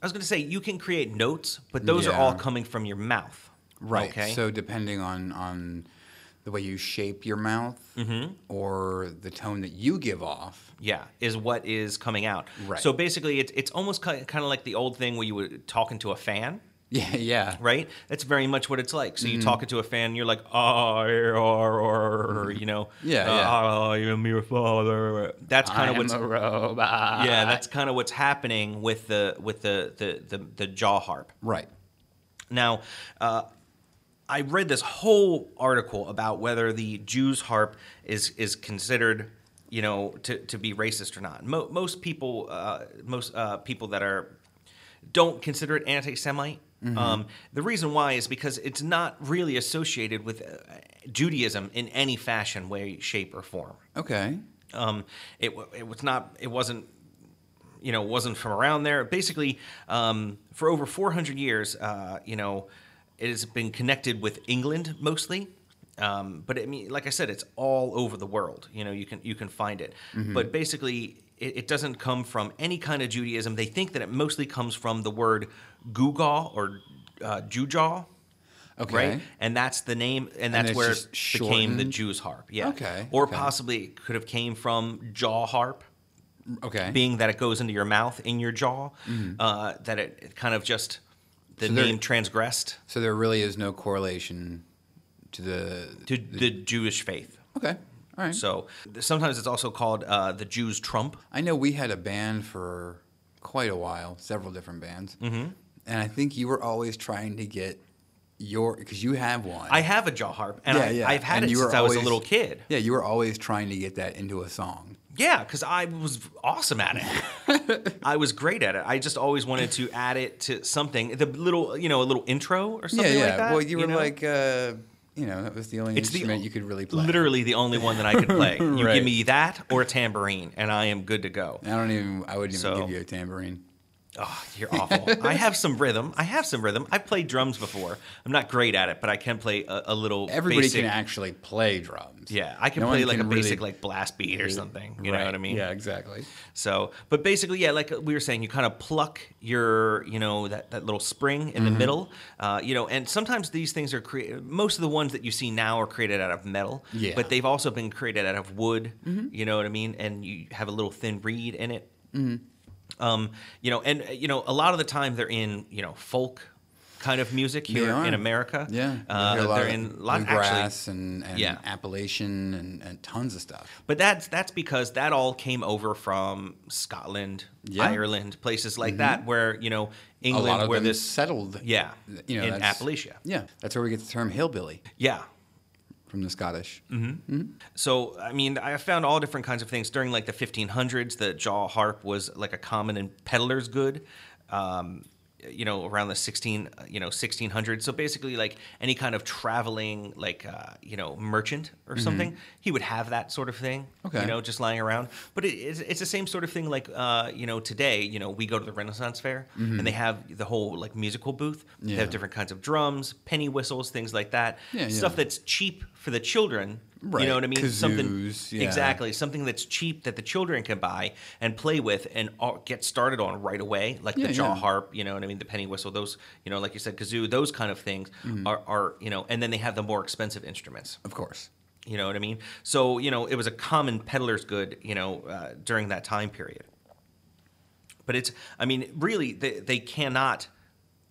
I was going to say you can create notes, but those are all coming from your mouth. Right. Okay. So depending on on the way you shape your mouth Mm-hmm. or the tone that you give off. yeah, is what is coming out. Right. So basically, it's it's almost kind of like the old thing where you were talking to a fan. *laughs* Yeah, yeah. Right, that's very much what it's like. So you Mm-hmm. talking to a fan, you're like, oh, you know, Yeah, uh, yeah. I am your father. That's kind of what's robot. yeah, that's kind of what's happening with the with the the the, the jaw harp. right. Now, uh, I read this whole article about whether the Jews harp is is considered, you know, to, to be racist or not. Mo- most people, uh, most uh, people that are don't consider it anti-Semite. Um, the reason why is because it's not really associated with uh, Judaism in any fashion, way, shape, or form. Okay. Um, it, it was not. It wasn't. You know, wasn't from around there. Basically, um, for over 400 years, uh, you know, it has been connected with England mostly. Um, but I mean, like I said, it's all over the world. You know, you can you can find it. But basically, it, it doesn't come from any kind of Judaism. They think that it mostly comes from the word Gugal or uh, Jujaw. Okay. Right, and that's the name, and that's it's where it became the? Jew's harp. Yeah. Okay, Or okay. possibly it could have came from jaw harp, Okay. being that it goes into your mouth in your jaw. Uh, that it, it kind of just the. So there- name transgressed so there really is no correlation to the. to the Jewish faith. okay. All right. So sometimes it's also called uh, the Jew's trump. I know we had a band for quite a while, several different bands, mm-hmm. and I think you were always trying to get your because you have one. I have a jaw harp, and Yeah, I, yeah. I've had And it since were I was a always- little kid. Yeah, you were always trying to get that into a song. Yeah, because I was awesome at it. *laughs* I was great at it. I just always wanted to add it to something. The little, you know, a little intro or something yeah. like that. well, you were know? like, uh, you know, that was the only It's instrument o- you could really play. literally the only one that I could play. *laughs* You give me that or a tambourine, and I am good to go. I don't even. I wouldn't even So- give you a tambourine. Oh, you're awful. I have some rhythm. I have some rhythm. I've played drums before. I'm not great at it, but I can play a, a little. Everybody basic, can actually play drums. Yeah, I can No play like a basic really- like blast beat or something. You know what I mean? Yeah, exactly. So, but basically, yeah, like we were saying, you kind of pluck your, you know, that, that little spring in the Mm-hmm. middle, uh, you know, and sometimes these things are created. Most of the ones that you see now are created out of metal, Yeah. Mm-hmm. but they've also been created out of wood. You know what I mean? And you have a little thin reed in it. Mm-hmm. Um, you know, and you know, a lot of the time they're in, you know, folk kind of music here in America. Yeah, uh, hear a lot they're in a lot actually. and, and Yeah. Appalachian and, and tons of stuff. But that's that's because that all came over from Scotland, Yeah. Mm-hmm. Ireland, places like that, where you know England, where this settled. yeah, you know, in Appalachia, Yeah, that's where we get the term hillbilly yeah. From the Scottish. So I mean, I found all different kinds of things during like the 1500s. The jaw harp was like a common and peddler's good. Um, you know, around the 16, uh, you know, 1600s. So basically, like any kind of traveling, like uh, you know, merchant or something, he would have that sort of thing. Mm-hmm. Okay. You know, just lying around. But it, it's, it's the same sort of thing. Like uh, you know, today, you know, we go to the Renaissance Fair and they have the whole like musical booth. They Mm-hmm. Have different kinds of drums, penny whistles, things like that. Yeah, Stuff yeah. that's cheap for the children. You know what I mean? something yeah. exactly something that's cheap that the children can buy and play with and all- get started on right away, like Yeah, the jaw yeah. harp. You know what I mean? The penny whistle. Those you know, like you said, kazoo. Those kind of things Mm-hmm. are, are you know, and then they have the more expensive instruments. Of course. You know what I mean? So you know, it was a common peddler's good. You know, uh, during that time period. But it's, I mean, really, they, they cannot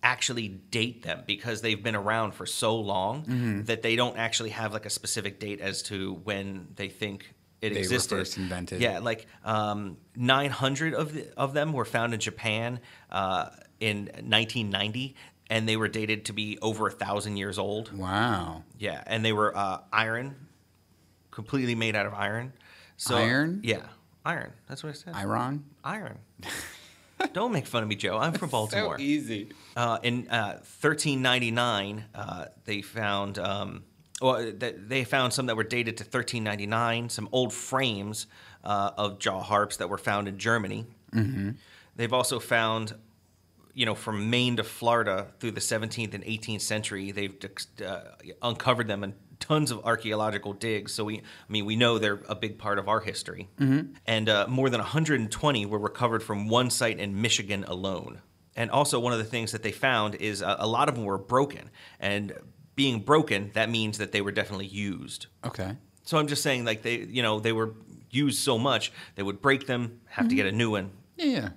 actually date them because they've been around for so long Mm-hmm. that they don't actually have like a specific date as to when they think it They were existed. first invented. Yeah, like um, 900 of the, of them were found in Japan uh, in 1990, and they were dated to be over a thousand years old. Wow. Yeah, and they were uh, iron, completely made out of iron. So, Iron? Yeah, iron. That's what I said. Iron. Iron. *laughs* Don't make fun of me, Joe. I'm from *laughs* Baltimore. so easy. Uh, in uh, 1399, uh, they found um, well, they found some that were dated to 1399. Some old frames uh, of jaw harps that were found in Germany. Mm-hmm. They've also found, you know, from Maine to Florida through the 17th and 18th century. They've uh, uncovered them in tons of archaeological digs. So we, I mean, we know they're a big part of our history. Mm-hmm. And uh, more than 120 were recovered from one site in Michigan alone. And also, one of the things that they found is uh, a lot of them were broken. And being broken, that means that they were definitely used. Okay. So I'm just saying, like they, you know, they were used so much they would break them, have to get a new one, Yeah, yeah.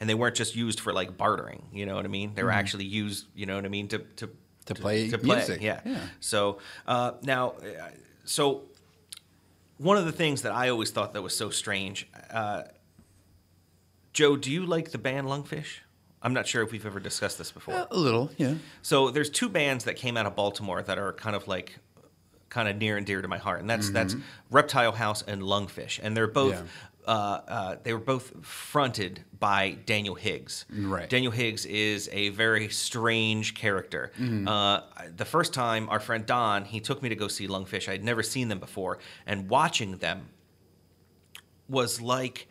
and they weren't just used for like bartering. You know what I mean? They were actually used. You know what I mean? To to To play to play. music. Yeah. Yeah. So uh, now, uh, so one of the things that I always thought that was so strange, uh, Joe, do you like the band Lungfish? I'm not sure if we've ever discussed this before. A little, yeah. So there's two bands that came out of Baltimore that are kind of like kind of near and dear to my heart, and that's that's Reptile House and Lungfish, and they're both. Uh, uh, they were both fronted by Daniel Higgs. Right. Daniel Higgs is a very strange character. Uh, the first time our friend Don he took me to go see Lungfish. I had never seen them before, and watching them was like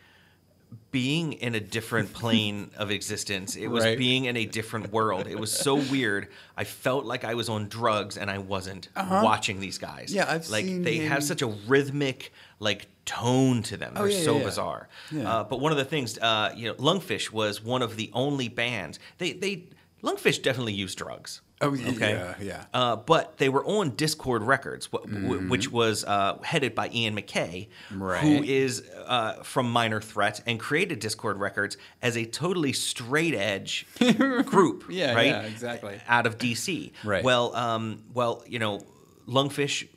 being in a different *laughs* plane of existence. It was Right. being in a different world. It was so weird. I felt like I was on drugs and I wasn't watching these guys. Uh-huh. Yeah, I've like they have such a rhythmic like tone to them. They're Oh, yeah, so yeah, yeah. bizarre. Uh, but one of the things, uh, you know, Lungfish was one of the only bands. They they Lungfish definitely used drugs. Oh, okay. yeah, yeah. Uh, but they were on Dischord Records, wh- Mm-hmm. which was uh, headed by Ian MacKaye, who Right. is uh, from Minor Threat and created Dischord Records as a totally straight edge *laughs* group. Yeah, right? yeah, exactly. Out of DC. Right. Well, um, well, you know, Lungfish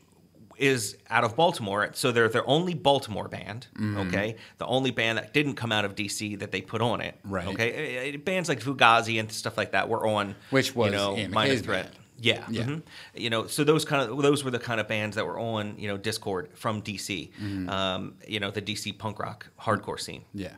is out of Baltimore, so they're their only Baltimore band. Mm-hmm. Okay, the only band that didn't come out of DC that they put on it. Right. Okay, Uh, uh, bands like Fugazi and stuff like that were on. Which was you know Minor Threat. band. Yeah, Yeah. mhm. You know, so those kind of those were the kind of bands that were on you know Dischord from DC. Mm-hmm. Um, you know, the DC punk rock hardcore scene. Yeah.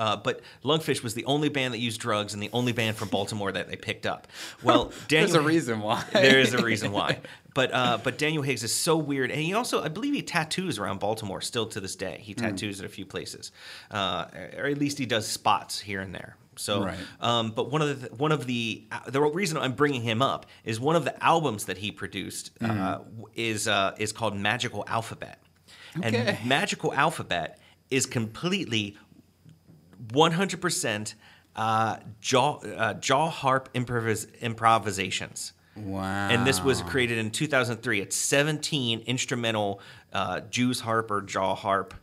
Uh, but Lungfish was the only band that used drugs and the only band from Baltimore that they picked up. Well, *laughs* Daniel, There's a reason why. there is a reason why. *laughs* But uh, but Daniel Higgs is so weird, and he also I believe he tattoos around Baltimore still to this day. Hmm. He tattoos at a few places, uh, or at least he does spots here and there. So, Right. um, but one of the one of the the reason I'm bringing him up is one of the albums that he produced uh, Mm-hmm. is uh, is called Magical Alphabet, Okay. and Magical Alphabet is completely 100% uh, jaw uh, jaw harp improvis- improvisations. Wow. And this was created in 2003. It's 17 instrumental uh, Jews harp or jaw harp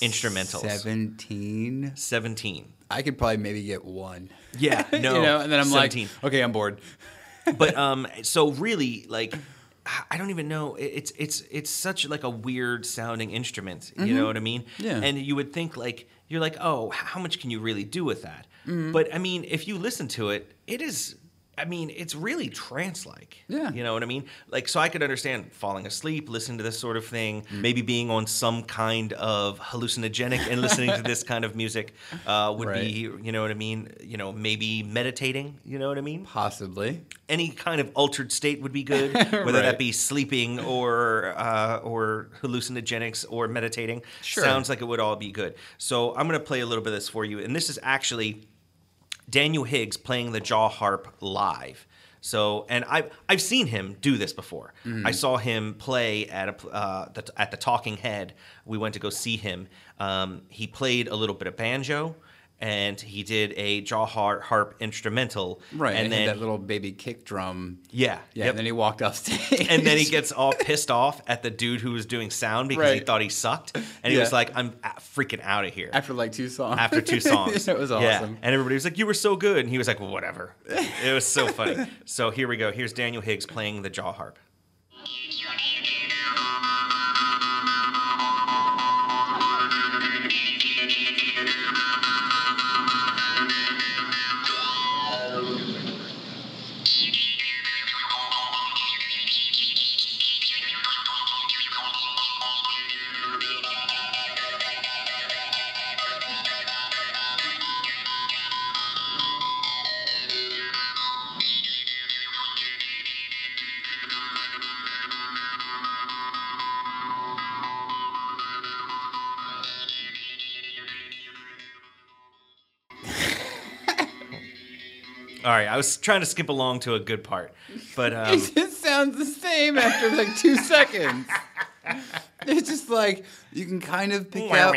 instrumentals. 17. 17. I could probably maybe get one. Yeah, *laughs* no. you know, and then I'm 17. like, okay, I'm bored. *laughs* but um, so really, like, I don't even know. It's it's it's such like a weird sounding instrument. You know what I mean? Mm-hmm. Yeah. And you would think like you're like, oh, how much can you really do with that? Mm-hmm. But I mean, if you listen to it, it is. I mean, it's really trance-like. Yeah. You know what I mean? Like, so I could understand falling asleep, listening to this sort of thing, Mm. maybe being on some kind of hallucinogenic and listening to this kind of music uh, would Right. be, you know what I mean? You know, maybe meditating. You know what I mean? Possibly. any kind of altered state would be good, *laughs* whether Right. that be sleeping or uh, or hallucinogenics or meditating. Sure. Sounds like it would all be good. So I'm going to play a little bit of this for you, and this is actually Daniel Higgs playing the jaw harp live. So, and I've I've seen him do this before. I saw him play at a uh, the, at the Talking Head. We went to go see him. Um, he played a little bit of banjo, and he did a jaw har- harp instrumental. Right. and And then that little baby kick drum. yeah, Yeah. yep. And then he walked off stage. and then he *laughs* gets all pissed off at the dude who was doing sound because he thought he sucked, and he was like, "I'm freaking out of here." after like two songs. After two songs, *laughs* it was Yeah. awesome. And everybody was like, "You were so good," and he was like, well, "Whatever." *laughs* It was so funny. so here we go. Here's Daniel Higgs playing the jaw harp. All right, I was trying to skip along to a good part, but *laughs* um, it just sounds the same after like two *laughs* seconds. It's just like you can kind of pick out.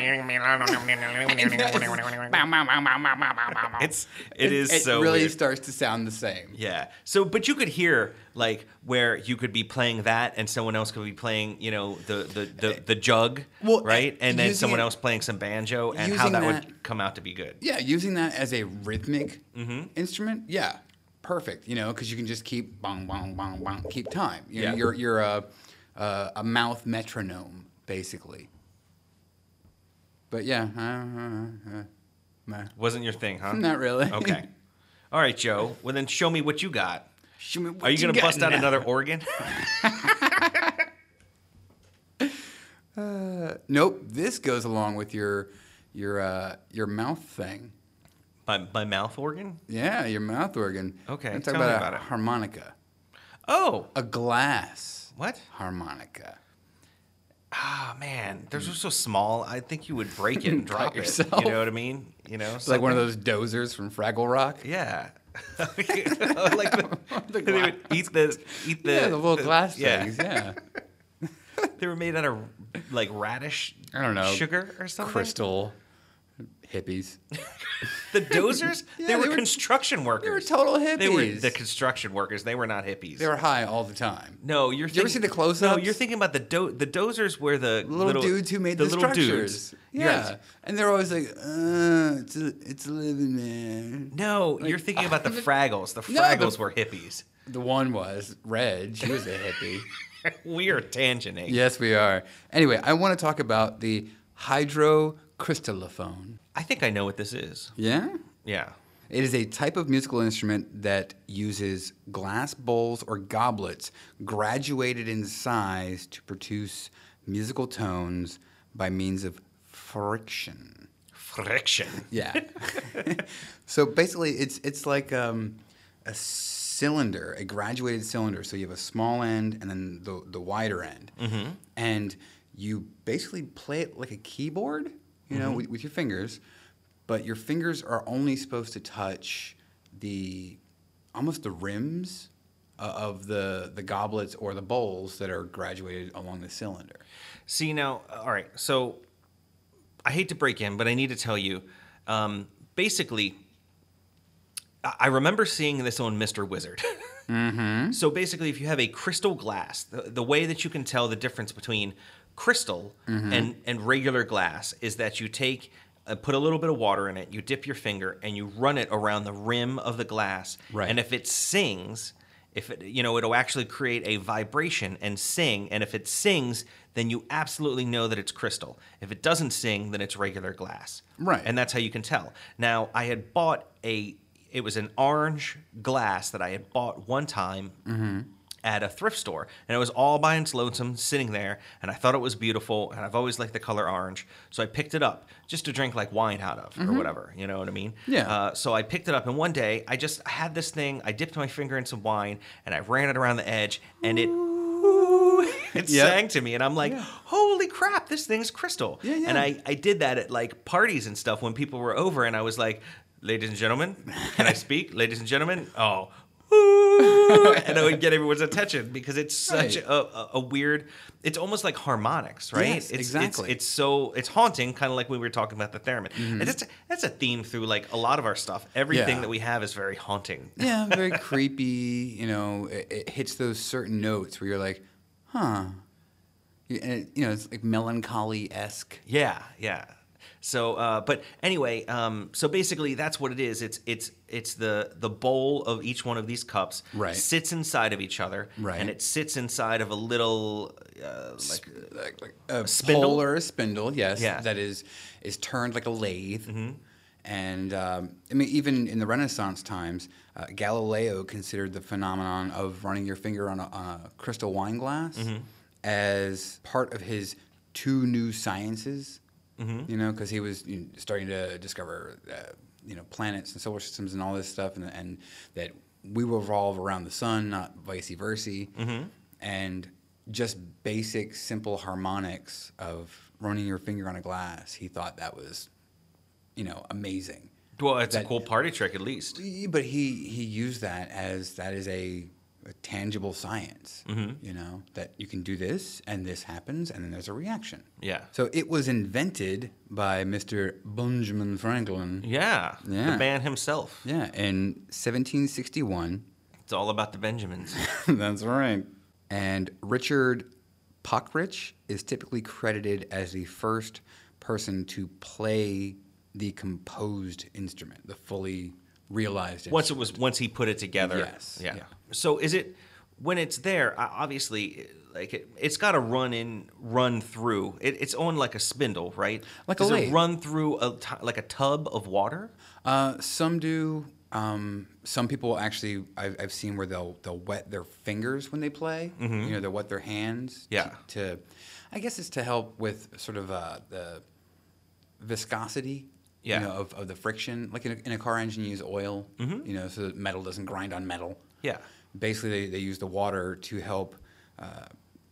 it's it is so it so really weird. starts to sound the same. Yeah. So, but you could hear like where you could be playing that, and someone else could be playing, you know, the the the, the jug, Well, right? And then someone it- else playing some banjo, and how that, that- would come out to be good. Yeah, using that as a rhythmic Mm-hmm. instrument, yeah, perfect. You know, because you can just keep bong bong bong bong, keep time. You know, Yeah. you're you're a, a a mouth metronome basically. But yeah, uh, uh, uh, uh, Wasn't your thing, huh? *laughs* not really. Okay. *laughs* All right, Joe. Well, then show me what you got. Show me what Are you gonna got bust out now. another organ? *laughs* Nope. This goes along with your your uh, your mouth thing. my, my mouth organ? Yeah, your mouth organ. Okay, Let's talk tell me about, about a it. harmonica. Oh, A glass what? harmonica. Ah, man, those are so small. I think you would break it and *laughs* drop it. yourself. You know what I mean? You know, It's like one of those Doozers from Fraggle Rock. Yeah. *laughs* like the, The they would eat the eat the yeah, the little glass yeah. things. Yeah. *laughs* They were made out of like radish. I don't know. Sugar or something. Crystal hippies. *laughs* The Doozers. *laughs* Yeah, they, were they were- construction workers. They were total hippies. They were the construction workers. They were not hippies. They were high all the time. No, you're. Did you ever thinking- see the close-ups? No, you're thinking about the do- the Doozers were the Little, dudes who made the, little structures. dudes. Yeah. Yes. And they're always like, uh, it's a, it's a living man. No, you're thinking about the *laughs* Fraggles. The No, the- Fraggles were hippies. The one was Reg. He was a hippie. we are tangenting. yes, we are. Anyway, I want to talk about the hydrocrystallophone. I think I know what this is. Yeah? Yeah. It is a type of musical instrument that uses glass bowls or goblets graduated in size to produce musical tones by means of friction. Friction. Yeah. *laughs* *laughs* so basically, it's it's like um, a cylinder, a graduated cylinder. So you have a small end and then the the wider end, mm-hmm. and you basically play it like a keyboard, you know, with, with your fingers. But your fingers are only supposed to touch the almost the rims uh, of the the goblets or the bowls that are graduated along the cylinder. See now, all right. So I hate to break in, but I need to tell you. Um, basically, I remember seeing this on Mr. Wizard. *laughs* So basically, if you have a crystal glass, the, the way that you can tell the difference between crystal and, and regular glass is that you take, uh, put a little bit of water in it, you dip your finger, and you run it around the rim of the glass. Right. And if it sings, if it, you know, it'll actually create a vibration and sing. And if it sings, then you absolutely know that it's crystal. If it doesn't sing, then it's regular glass. Right. And that's how you can tell. Now, I had bought a, it was an orange glass that I had bought one time at a thrift store. And it was all by its lonesome sitting there. And I thought it was beautiful. And I've always liked the color orange. So I picked it up just to drink like wine out of or whatever. You know what I mean? Yeah. Uh, so I picked it up. And one day I just had this thing. I dipped my finger in some wine and I ran it around the edge. And it. *laughs* It Yeah. sang to me, and I'm like, "Holy crap, this thing's crystal!" Yeah, yeah. And I, I did that at like parties and stuff when people were over, and I was like, "Ladies and gentlemen, can I *laughs* speak? Ladies and gentlemen, oh." Ooh," *laughs* and I would get everyone's attention because it's such Right. a, a, weird. It's almost like harmonics, right? Yes, it's, exactly. It's, it's so it's haunting, kind of like when we were talking about the theremin. And that's a, that's a theme through like a lot of our stuff. Everything Mm-hmm. Yeah. that we have is very haunting. *laughs* Yeah, very creepy. You know, it, it hits those certain notes where you're like, huh. It, you know, it's like melancholy esque. Yeah, yeah. So, uh, but anyway, um, so basically, that's what it is. It's it's it's the the bowl of each one of these cups Right. sits inside of each other, Right. And it sits inside of a little uh, like like, like a spindle? pole or a spindle, yes, Yeah. that is is turned like a lathe. And um, I mean, even in the Renaissance times, uh, Galileo considered the phenomenon of running your finger on a, on a crystal wine glass as part of his two new sciences. You know, because he was you know, starting to discover, uh, you know, planets and solar systems and all this stuff, and, and that we revolve around the sun, not vice versa. And just basic, simple harmonics of running your finger on a glass, he thought that was, you know, amazing. well, it's a cool party trick at least. But he he used that as that is a, a tangible science. Mm-hmm. You know that you can do this and this happens and then there's a reaction. Yeah, So it was invented by Mr. Benjamin Franklin. yeah, Yeah. the man himself. Yeah, in 1761. It's all about the Benjamins. *laughs* That's right. And Richard Pockrich is typically credited as the first person to play the composed instrument, the fully realized instrument. once it was once he put it together. Yes, Yeah. yeah. So is it when it's there? Obviously, like it, it's got to run in, run through. It, it's on like a spindle, right? Like a Does it run through a t- like a tub of water? Uh, some do. Um, some people actually, I've, I've seen where they'll they'll wet their fingers when they play. You know, they'll wet their hands. Mm-hmm. Yeah. To, to I guess it's to help with sort of uh, the viscosity. Yeah. You know, of, of the friction. Like in a, in a car engine, you use oil. Mm-hmm. You know, so that metal doesn't grind on metal. Yeah. Basically, they, they use the water to help uh,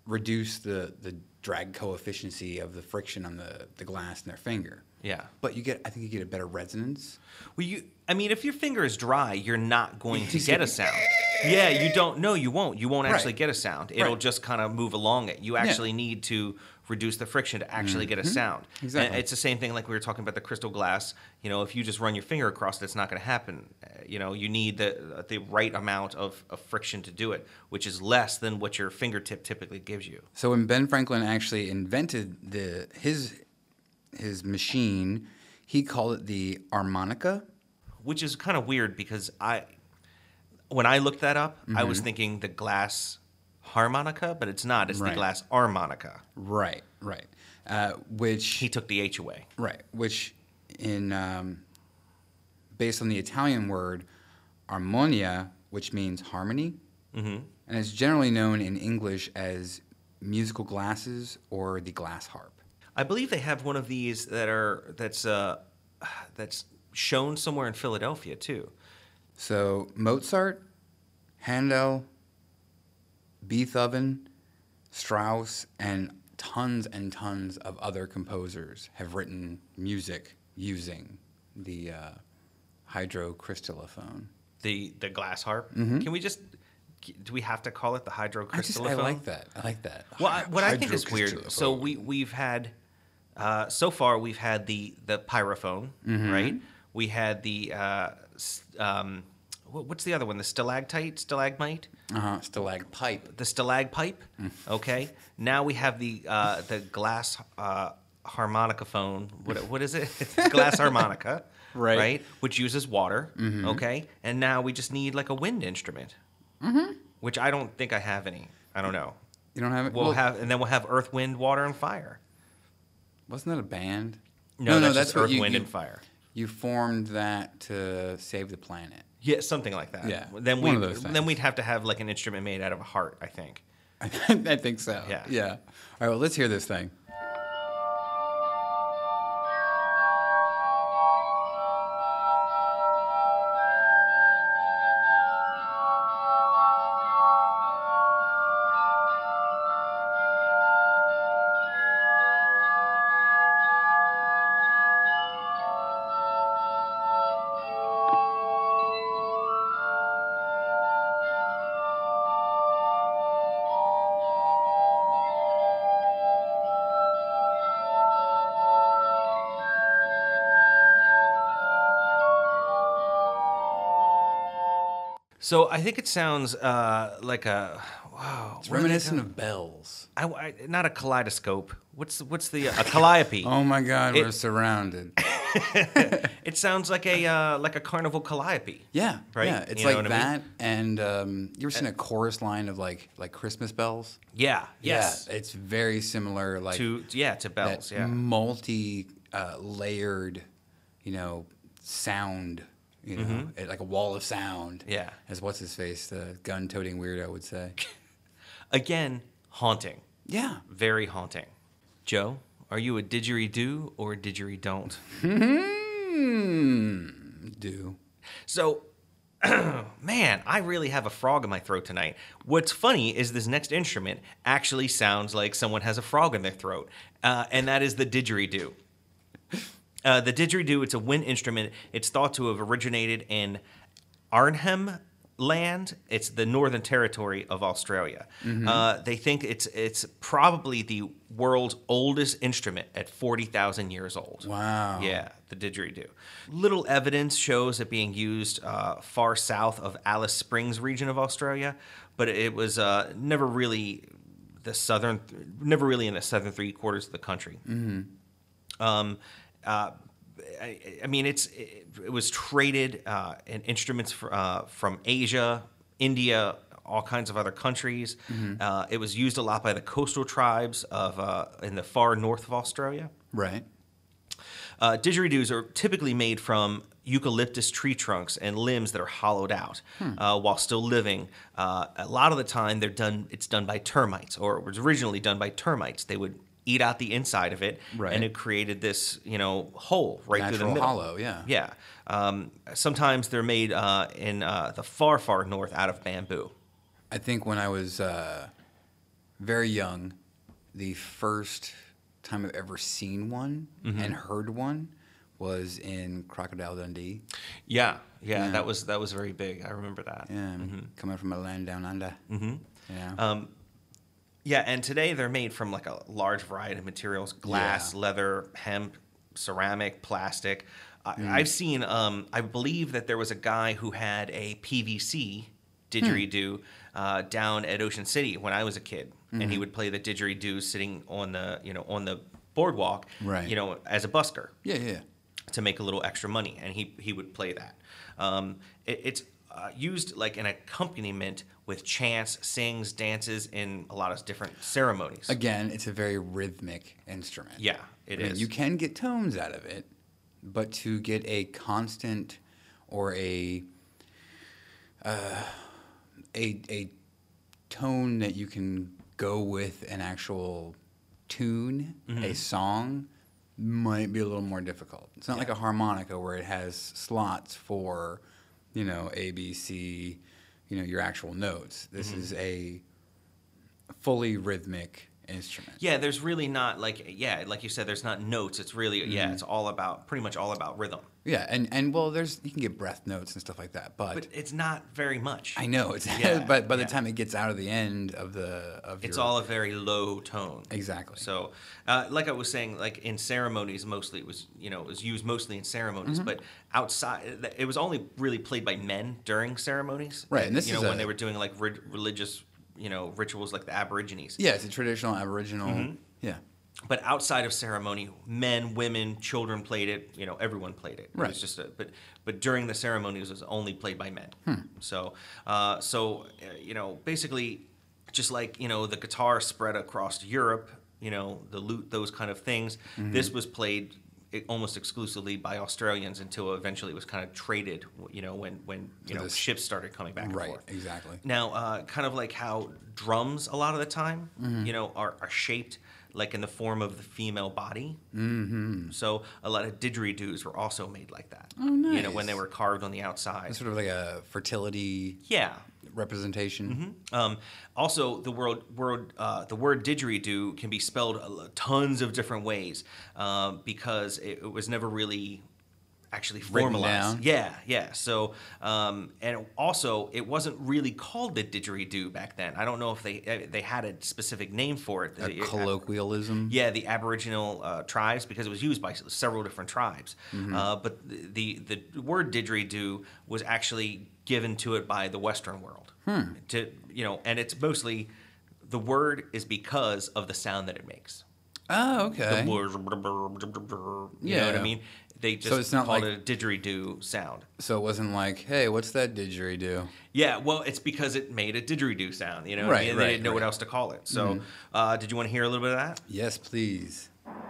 reduce the the drag coefficient of the friction on the, the glass in their finger. Yeah. But you get, I think you get a better resonance. Well, you. I mean, if your finger is dry, you're not going to *laughs* get a sound. Yeah, you don't. No, you won't. You won't actually Right. get a sound. It'll Right. just kind of move along it. You actually need to reduce the friction to actually get a sound. And Mm-hmm. Exactly. it's the same thing like we were talking about the crystal glass. You know, if you just run your finger across it, it's not going to happen. Uh, You know, you need the the right amount of, of friction to do it, which is less than what your fingertip typically gives you. So when Ben Franklin actually invented the his his machine, he called it the armonica. Which is kind of weird because I, when I looked that up, I Mm-hmm. was thinking the glass harmonica, but it's not. It's Right. the glass armonica. Right, right. Uh, which He took the H away. right, which in um, based on the Italian word armonia, which means harmony, Mm-hmm. and it's generally known in English as musical glasses or the glass harp. I believe they have one of these that are that's uh, that's shown somewhere in Philadelphia too. So Mozart, Handel, Beethoven, Strauss, and tons and tons of other composers have written music using the uh, hydrocrystallophone. The the glass harp. Can we just do we have to call it the hydrocrystallophone? I just I like that. I like that. Well, I, what I think is weird. So we we've had uh, so far we've had the the pyrophone, Mm-hmm. right? We had the uh, um, what's the other one? The stalactite, stalagmite, uh-huh, stalagpipe. the stalagpipe. Mm. Okay. Now we have the uh, the glass uh, harmonica phone. What what is it? *laughs* Glass harmonica. *laughs* Right. Mm-hmm. Right. Which uses water. Okay. And now we just need like a wind instrument. Mm-hmm. Which I don't think I have any. I don't know. You don't have it. We'll well, have, and then we'll have Earth, Wind, Water, and Fire. Wasn't that a band? No, no, that's, just what Earth, you- Wind, you- and Fire. You formed that to save the planet. Yeah, something like that. Yeah, Then we one of those then we'd have to have like an instrument made out of a heart. I think. *laughs* I think so. Yeah. Yeah. All right. Well, let's hear this thing. So I think it sounds uh, like a wow. It's reminiscent of bells. I, I- not a kaleidoscope. What's what's the a calliope? Oh my God, It- we're surrounded. *laughs* It sounds like a uh, like a carnival calliope. Yeah. Right? Yeah. It's You like what I that. And um, you ever seen a chorus line of like like Christmas bells? Yeah. Yes. Yeah. It's very similar. Like to yeah to bells. that Yeah. multi uh, layered, you know, sound. You know, it- like a wall of sound. Mm-hmm. Yeah. As what's his face, the gun-toting weirdo would say. *laughs* Again, haunting. yeah. Very haunting. Joe, are you a didgeridoo or a didgeridoo? Hmm. Do. So, *clears throat* man, I really have a frog in my throat tonight. What's funny is this next instrument actually sounds like someone has a frog in their throat, uh, and that is the didgeridoo. Uh, the didgeridoo, it's a wind instrument. It's thought to have originated in Arnhem Land. It's the Northern Territory of Australia. Uh, they think it's it's probably the world's oldest instrument at forty thousand years old. Wow. Yeah, the didgeridoo. Little evidence shows it being used uh, far south of Alice Springs region of Australia, but it was uh, never really the southern, never really in the southern three quarters of the country. Um, uh, I, I mean, it's it, it was traded uh, in instruments fr- uh, from Asia, India, all kinds of other countries. Uh, it was used a lot by the coastal tribes of uh, in the far north of Australia. Right. Uh, didgeridoos are typically made from eucalyptus tree trunks and limbs that are hollowed out uh, while still living. Uh, a lot of the time, they're done. It's done by termites, or it was originally done by termites. They would eat out the inside of it, Right. and it created this, you know, hole right through the middle. hollow, yeah. Yeah. Um, sometimes they're made uh, in uh, the far, far north out of bamboo. I think when I was uh, very young, the first time I've ever seen one Mm-hmm. and heard one was in Crocodile Dundee. Yeah, yeah, Yeah. that was that was very big. I remember that. Yeah, coming from a land down under. Mm-hmm. Yeah. Um, Yeah, and today they're made from like a large variety of materials: glass, Yeah. leather, hemp, ceramic, plastic. I, Mm. I've seen. Um, I believe that there was a guy who had a PVC didgeridoo uh, down at Ocean City when I was a kid, and Mm-hmm. he would play the didgeridoo sitting on the you know on the boardwalk, Right. You know, as a busker yeah, yeah. to make a little extra money, and he he would play that. Um, it, it's uh, used like an accompaniment with chants, sings, dances in a lot of different ceremonies. Again, it's a very rhythmic instrument. yeah, it I is. mean, you can get tones out of it, but to get a constant or a uh, a a tone that you can go with an actual tune, Mm-hmm. a song, might be a little more difficult. It's not like a harmonica where it has slots for, you know, A, B, C, you know, your actual notes. This Mm-hmm. is a fully rhythmic instrument. Yeah, there's really not like yeah, like you said, there's not notes. It's really Mm-hmm. yeah, it's all about pretty much all about rhythm. Yeah, and and well, there's you can get breath notes and stuff like that, but, But it's not very much. I know it's Yeah, *laughs* but by the yeah. time it gets out of the end of the of It's your, all a very low tone. Exactly. So, uh, like I was saying, like in ceremonies, mostly it was you know it was used mostly in ceremonies, Mm-hmm. but outside it was only really played by men during ceremonies. Right, and this you know is when they were doing like ri- religious you know rituals like the Aborigines. yeah, it's a traditional Aboriginal. Mm-hmm. Yeah, But outside of ceremony, men, women, children played it. You know, everyone played it. Right. It's just a, but but during the ceremonies, it was only played by men. Hmm. So uh, so uh, you know, basically, just like you know, the guitar spread across Europe. You know, the lute, those kind of things. Mm-hmm. This was played almost exclusively by Australians until eventually it was kind of traded. You know, when when you know this- ships started coming back and right, forth. exactly. Now, uh, kind of like how drums a lot of the time, Mm-hmm. you know, are, are shaped like in the form of the female body. Mm-hmm. So a lot of didgeridoos were also made like that. Oh, nice. You know, when they were carved on the outside. It's sort of like a fertility Yeah. Representation. Um, also, the word word uh, the word didgeridoo can be spelled tons of different ways uh, because it, it was never really actually Written formalized. down. Yeah, yeah. So, um, and also, it wasn't really called the didgeridoo back then. I don't know if they uh, they had a specific name for it. A The- colloquialism. yeah, the Aboriginal uh, tribes because it was used by several different tribes. Mm-hmm. Uh, but the, the the word didgeridoo was actually given to it by the Western world. Hmm. To you know, and it's mostly the word is because of the sound that it makes. Oh, okay. The you know what I mean? They just it's not called like- it a didgeridoo sound. So it wasn't like, hey, what's that didgeridoo? Yeah, well, it's because it made a didgeridoo sound. You know, what I Right, mean? And they right, didn't know what else to call it. So, uh, did you want to hear a little bit of that? Yes, please. *laughs*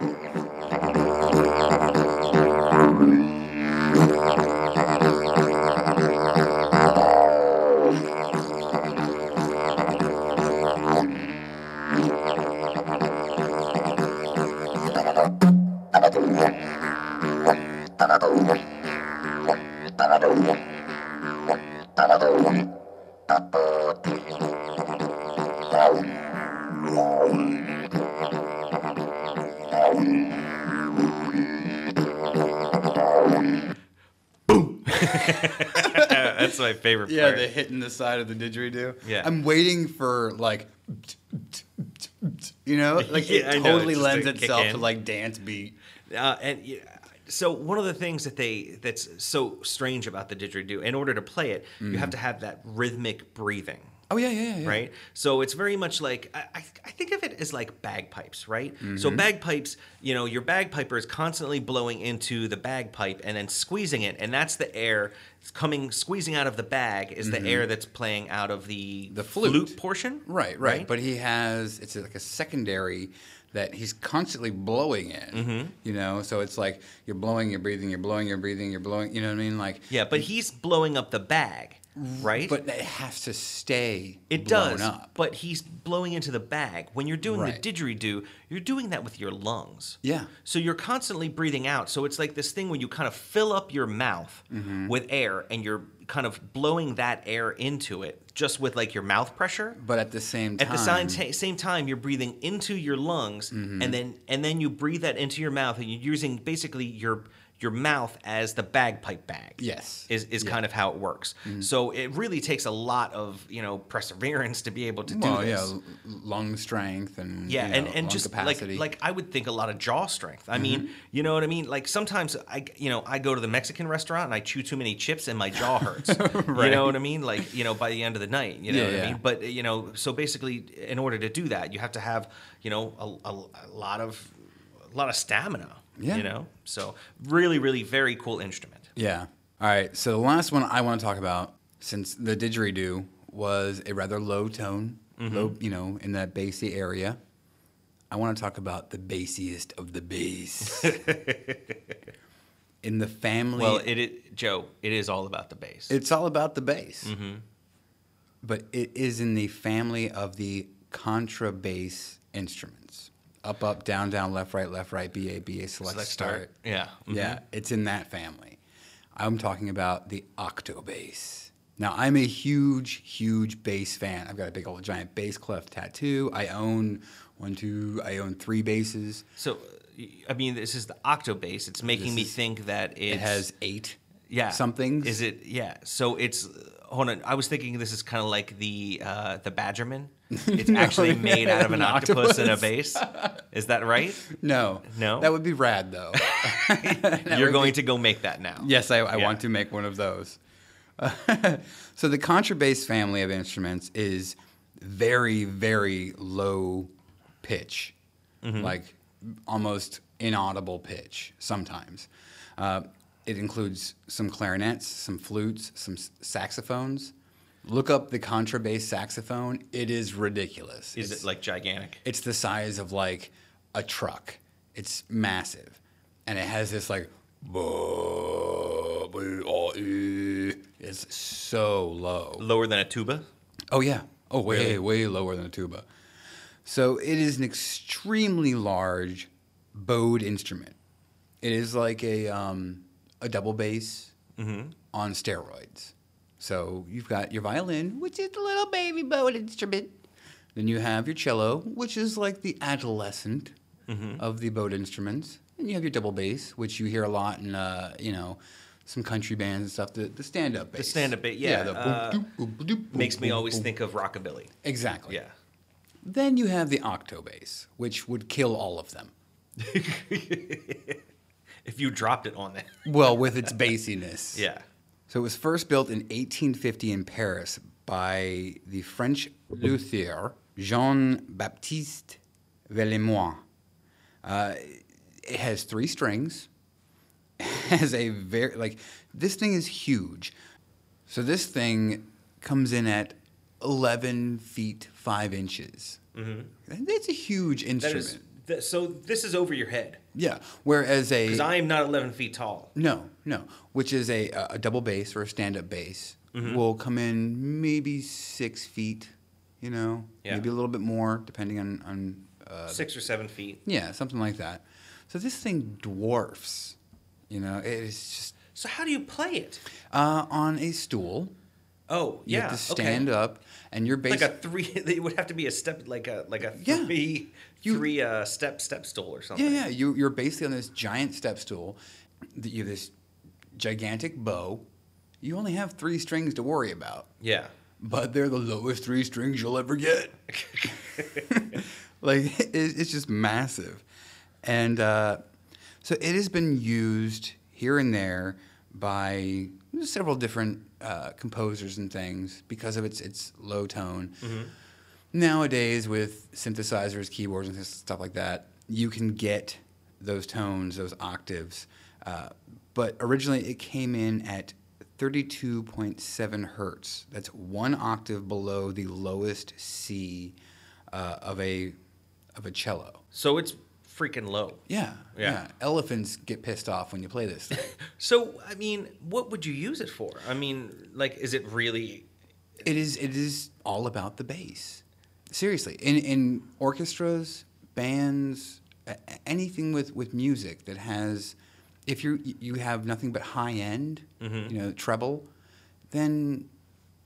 That's my favorite Yeah, part. the hitting the side of the didgeridoo. Yeah. I'm waiting for like, you know, *laughs* like Yeah, it know, totally just lends itself to like dance beat. Uh, and yeah, so one of the things that they that's so strange about the didgeridoo, in order to play it, you have to have that rhythmic breathing. Oh yeah, yeah, yeah. Right, so it's very much like I, I I think of it as like bagpipes, right? So bagpipes, you know, your bagpiper is constantly blowing into the bagpipe and then squeezing it, and that's the air coming squeezing out of the bag is the air that's playing out of the The flute. portion, Right, right, But he has it's like a secondary that he's constantly blowing in. Mm-hmm. You know, so it's like you're blowing, you're breathing, you're blowing, you're breathing, you're blowing. You know what I mean? Like yeah, but he's blowing up the bag, right? but it has to stay. It blown does, up. but he's blowing into the bag. When you're doing Right. the didgeridoo, you're doing that with your lungs. Yeah. So you're constantly breathing out. So it's like this thing where you kind of fill up your mouth Mm-hmm. with air and you're kind of blowing that air into it just with like your mouth pressure. But at the same time, At the same, ta- same time, you're breathing into your lungs, Mm-hmm. and then and then you breathe that into your mouth, and you're using basically your your mouth as the bagpipe bag. Yes. is is kind of how it works. Mm-hmm. So it really takes a lot of you know perseverance to be able to well, do this. l- lung strength and Yeah, you and, know, and lung just capacity. Mm-hmm. like like I would think a lot of jaw strength. I mean, you know what I mean? Like sometimes I you know I go to the Mexican restaurant and I chew too many chips and my jaw hurts. *laughs* You know what I mean? Like you know by the end of the night, you know Yeah, what I mean? But you know, so basically, in order to do that, you have to have you know a, a, a lot of a lot of stamina. Yeah. You know, so really, really very cool instrument. Yeah. All right. So the last one I want to talk about, since the didgeridoo was a rather low tone, Mm-hmm. low, you know, in that bassy area, I want to talk about the bassiest of the bass. *laughs* in the family. Well, it, Joe, it is all about the bass. it's all about the bass, Mm-hmm. but it is in the family of the contrabass instruments. Up, up, down, down, left, right, left, right, B, A, B, A, select, Select start. start. Yeah. mhm. Yeah, it's in that family. I'm talking about the octobass. Now, I'm a huge, huge bass fan. I've got a big old giant bass clef tattoo. I own one, two, I own three basses. So, I mean, this is the octo bass. It's making This me is- think that it's, It has eight yeah somethings. Is it yeah? So it's hold on. I was thinking this is kind of like the uh, the Badgerman. It's *laughs* actually made out of an *laughs* An octopus and a octopus. bass. Is that right? No. No? That would be rad, though. *laughs* You're going to go make that now. Yes, I, I Yeah. want to make one of those. so the contrabass family of instruments is very, very low pitch, Mm-hmm. like almost inaudible pitch sometimes. Uh, it includes some clarinets, some flutes, some saxophones. Look up the contrabass saxophone. It is ridiculous. Is It's- it like gigantic? it's the size of like a truck. It's massive, and it has this like. It's so low. Lower than a tuba? Oh yeah. Oh, way Really? way lower than a tuba. So it is an extremely large bowed instrument. It is like a um, a double bass Mm-hmm. on steroids. So you've got your violin, which is a little baby bowed instrument. Then you have your cello, which is like the adolescent Mm-hmm. of the bowed instruments. And you have your double bass, which you hear a lot in uh, you know some country bands and stuff. The, the stand up bass. The stand-up bass, yeah, the uh, boom, doop, boom, doop, Makes boom, me always think of rockabilly. Exactly. Yeah. Then you have the octobass, which would kill all of them. *laughs* If you dropped it on there. Well, with its *laughs* bassiness. Yeah. So it was first built in 1850 in Paris by the French luthier Jean Baptiste Vuillaume. Uh, it has three strings. *laughs* has a very like this thing is huge. So this thing comes in at 11 feet 5 inches. Mm-hmm. It's a huge instrument. Th- so this is over your head. yeah. Whereas a Because I am not 11 feet tall. no, no. Which is a, a double bass or a stand up bass Mm-hmm. will come in maybe six feet, you know, Yeah. maybe a little bit more depending on, on uh, Six or seven feet. yeah, something like that. So this thing dwarfs, you know, it is just So how do you play it? uh, on a stool. Oh, You yeah. have to stand okay. up, and your bass. Like a three. *laughs* It would have to be a step, like a like a Yeah. Three, You- three uh, step step stool or something. Yeah, yeah. You, you're basically on this giant step stool. that You have this gigantic bow. You only have three strings to worry about. Yeah. but they're the lowest three strings you'll ever get. *laughs* like it, it's just massive, and uh, so it has been used here and there by several different uh, composers and things because of its its low tone. Nowadays, with synthesizers, keyboards, and stuff like that, you can get those tones, those octaves. Uh, but originally, it came in at 32.7 hertz. That's one octave below the lowest C uh, of a of a cello. So it's freaking low. Yeah, Yeah. yeah, Elephants get pissed off when you play this thing. *laughs* So I mean, what would you use it for? I mean, like, is it really? It is. It is all about the bass. Seriously, in in orchestras, bands, anything with with music that has, if you you have nothing but high end, Mm-hmm. you know, treble, then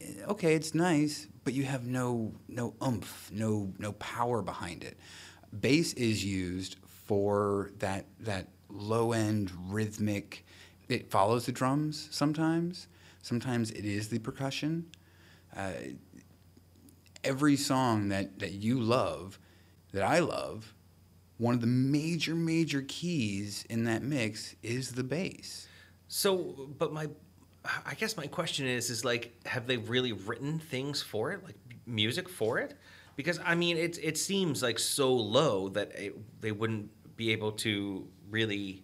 eh, okay, it's nice, but you have no no oomph, no no power behind it. Bass is used for that that low end rhythmic. It follows the drums sometimes. Sometimes it is the percussion. Uh, every song that, that you love, that I love, one of the major, major keys in that mix is the bass. So, but my, I guess my question is, is like, have they really written things for it, like music for it? Because I mean, it it seems like so low that it, they wouldn't be able to really,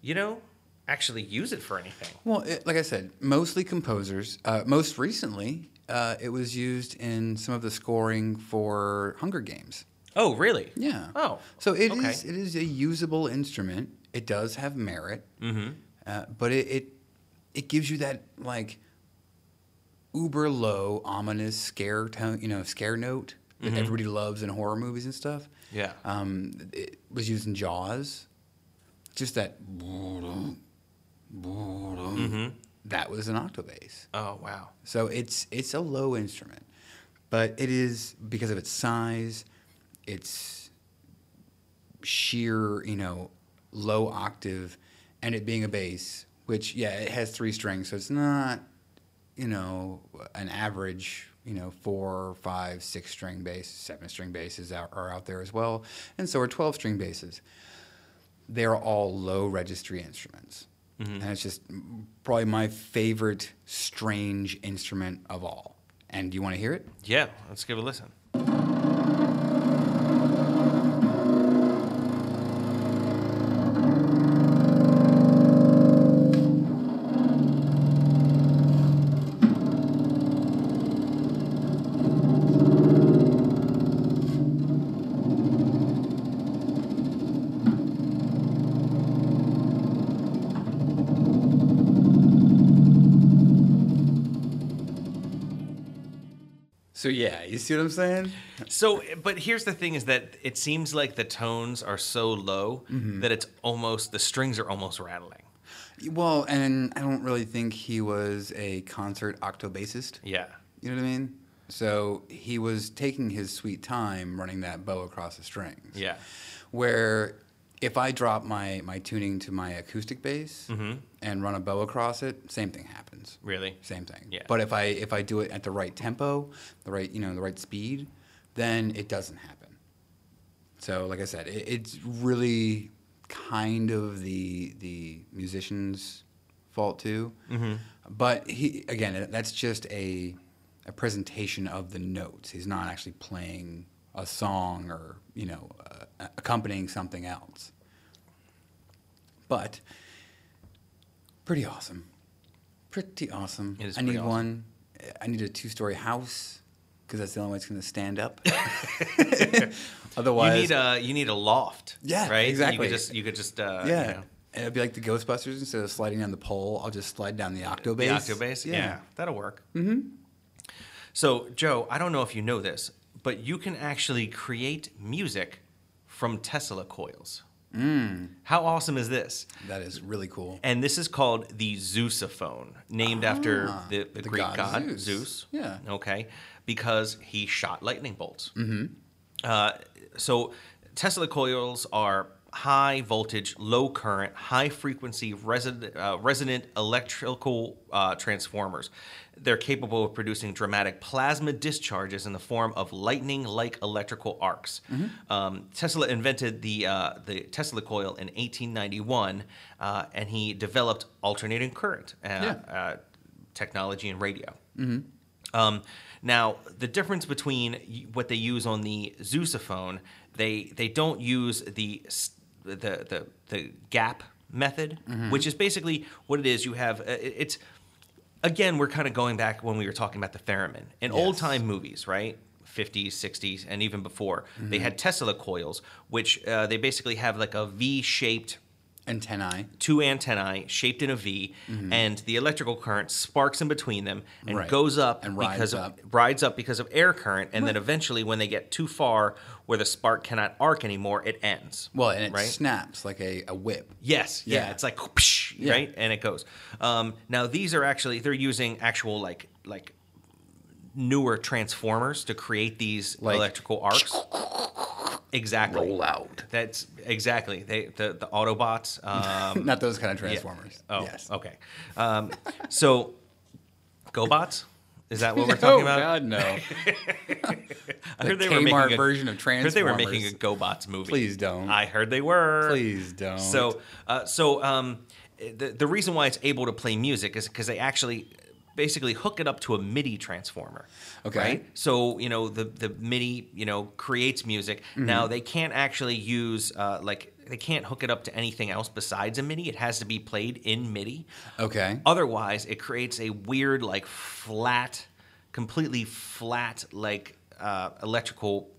you know, actually use it for anything. Well, it, like I said, mostly composers. Uh, most recently, uh, it was used in some of the scoring for Hunger Games. Oh, really? Yeah. Oh. So it is okay. it is a usable instrument. It does have merit. Mm-hmm. uh, but it, it it gives you that like uber low, ominous scare tone, you know, scare note that everybody loves in horror movies and stuff. Yeah. Um, it was used in Jaws. Just that. That was an octobass. Oh wow. So it's it's a low instrument, but it is because of its size, its sheer you know low octave, and it being a bass. Which yeah, it has three strings, so it's not you know an average you know four, five, six string bass, seven string basses are, are out there as well, and so are twelve string basses. They're all low registry instruments. Mm-hmm. And it's just probably my favorite strange instrument of all. And do you want to hear it? Yeah, let's give it a listen. So yeah, you see what I'm saying? So, but here's the thing: is that it seems like the tones are so low that it's almost the strings are almost rattling. Well, and I don't really think he was a concert octobassist. Yeah. You know what I mean? So he was taking his sweet time running that bow across the strings. Yeah. Where if I drop my, my tuning to my acoustic bass Mm-hmm. And run a bow across it, same thing happens. Really. Same thing. Yeah. But if I if I do it at the right tempo, the right you know the right speed, then it doesn't happen. So like I said, it, it's really kind of the the musician's fault too. Mm-hmm. But he again, that's just a a presentation of the notes. He's not actually playing a song or you know uh, accompanying something else. But pretty awesome. Pretty awesome. It is I need awesome. one. I need a two-story house because that's the only way it's going to stand up. Otherwise, *laughs* *laughs* You need a you need a loft. Yeah, Right. You exactly. could just you could just uh, yeah. You know, And it'd be like the Ghostbusters. Instead of sliding down the pole, I'll just slide down the octo the octave bass. Yeah. that'll work. Mm-hmm. So, Joe, I don't know if you know this, but you can actually create music from Tesla coils. Mm. How awesome is this? That is really cool. And this is called the Zeusophone, named after Ah, the, the, the Greek god god, Zeus. Zeus. Yeah. Okay. Because he shot lightning bolts. Mm-hmm. Uh, so Tesla coils are high voltage, low current, high frequency resonant, uh, resonant electrical uh, transformers. They're capable of producing dramatic plasma discharges in the form of lightning-like electrical arcs. Um, Tesla invented the uh, the Tesla coil in 1891, uh, and he developed alternating current uh, uh, technology in radio. Um, now, the difference between what they use on the Zeusophone, they they don't use the s- the the, the gap method, which is basically what it is. You have uh, it's again we're kind of going back when we were talking about the theremin in old time movies, right? 50s, 60s, and even before, they had Tesla coils, which uh, they basically have like a V-shaped Antennae. two antennae shaped in a V, and the electrical current sparks in between them and Mm-hmm. Right. goes up And rides because up. Of, rides up because of air current, and then eventually, when they get too far where the spark cannot arc anymore, it ends. Well, and it right? snaps like a, a whip. Yes, yeah, Yeah. it's like whoosh, Yeah. right, and it goes. Um, now these are actually they're using actual like like newer transformers to create these Like- electrical arcs. Exactly. Roll out. That's exactly they the the Autobots. *laughs* Um, Not those kind of yeah. transformers. Oh, yes. okay. Um, so, GoBots. Is that what we're *laughs* oh, talking about? God, no. *laughs* I The heard they were Kmart making a, version of I heard they were making a GoBots movie. Please don't. I heard they were. Please don't. So, uh, so um, the the reason why it's able to play music is because they actually basically hook it up to a MIDI transformer. Okay. Right. So you know the the MIDI you know creates music. Mm-hmm. Now they can't actually use uh, like they can't hook it up to anything else besides a MIDI. It has to be played in MIDI. Okay. Otherwise, it creates a weird, like flat, completely flat, like uh, electrical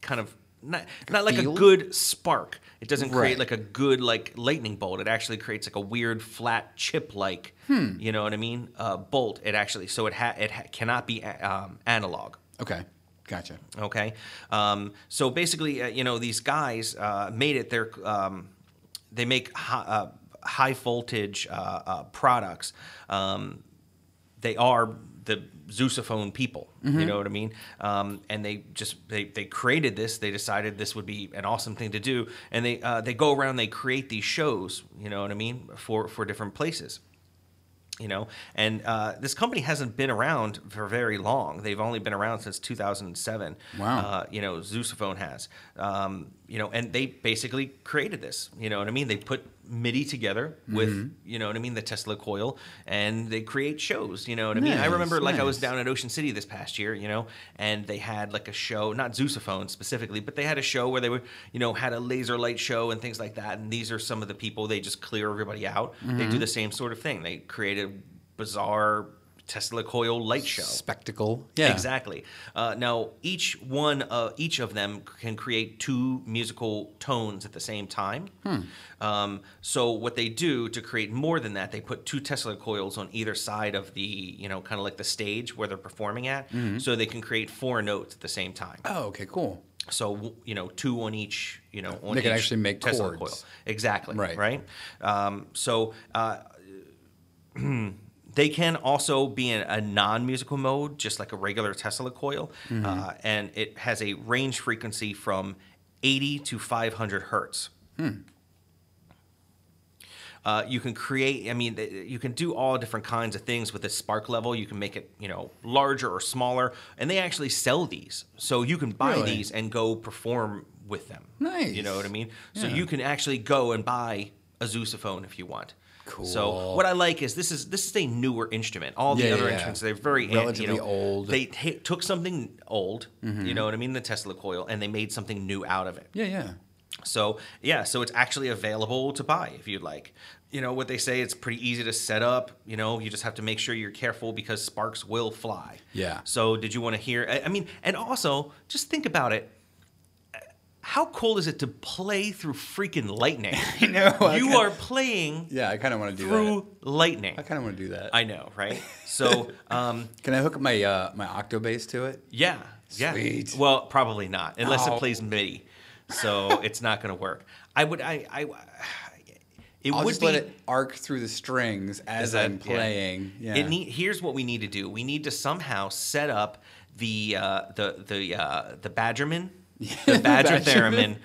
kind of not not like a good spark. It doesn't create Right. like a good like lightning bolt. It actually creates like a weird flat chip like, you know what I mean? Uh, bolt. It actually so it ha- it ha- cannot be a- um, analog. Okay, gotcha. Okay, um, so basically, uh, you know, these guys uh, made it. They're um, they make hi- uh, high voltage uh, uh, products. Um, they are the Zeusophone people. You know what I mean? Um, and they just they, they created this. They decided this would be an awesome thing to do, and they uh, they go around. They create these shows. You know what I mean? For for different places you know? And uh, this company hasn't been around for very long. They've only been around since 2007 Wow. uh, you know zeusophone has. Um, you know and they basically created this you know what i mean? They put midi together with Mm-hmm. you know what i mean? The tesla coil and they create shows you know what i mean? I Nice, remember like i was down at ocean city this past year you know and they had like a show not zeusophone specifically but they had a show where they were you know had a laser light show and things like that and these are some of the people they just clear everybody out. They Mm-hmm. do the same sort of thing. They create a bizarre tesla coil light show Spectacle. Yeah. Exactly. Uh, now, each one, uh, each of them can create two musical tones at the same time. Hmm. Um, so, what they do to create more than that, they put two Tesla coils on either side of the, you know, kind of like the stage where they're performing at, Mm-hmm. so they can create four notes at the same time. Oh, okay, cool. So, you know, two on each, you know, on They can each actually make Tesla chords. coil. Exactly. Right. Right. Um, so. Uh, *clears throat* they can also be in a non-musical mode, just like a regular Tesla coil, Mm-hmm. uh, and it has a range frequency from 80 to 500 hertz. Hmm. Uh, you can create. I mean, you can do all different kinds of things with this spark level. You can make it, you know, larger or smaller, and they actually sell these, so you can buy Really? these and go perform with them. Nice. You know what I mean? So you can actually go and buy a Zeusophone if you want. So what I like is this is this is a newer instrument. All the Yeah, other yeah. instruments they're very Relatively you know, old. Mm-hmm. They ta- took something old, you know what I mean, the Tesla coil, and they made something new out of it. Yeah, yeah. So yeah, so it's actually available to buy if you'd like. You know what they say? It's pretty easy to set up. You know, you just have to make sure you're careful because sparks will fly. Yeah. So did you want to hear? I I mean, and also just think about it. How cool is it to play through freaking lightning? *laughs* I know, I You kinda- are playing Yeah, I kind of want to do through lightning. that. I kind of want to do that. I know, right? *laughs* So, um, Can I hook up my uh, my octobass to it? yeah, yeah. Sweet. Well, probably not, unless Oh. it plays MIDI. So *laughs* it's not going to work. I would, I, I, it I'll would just be. let it arc through the strings as that- I'm yeah. playing. Yeah. It need, here's what we need to do. We need to somehow set up the uh, the the uh, the Badgerman, the *laughs* Badger theremin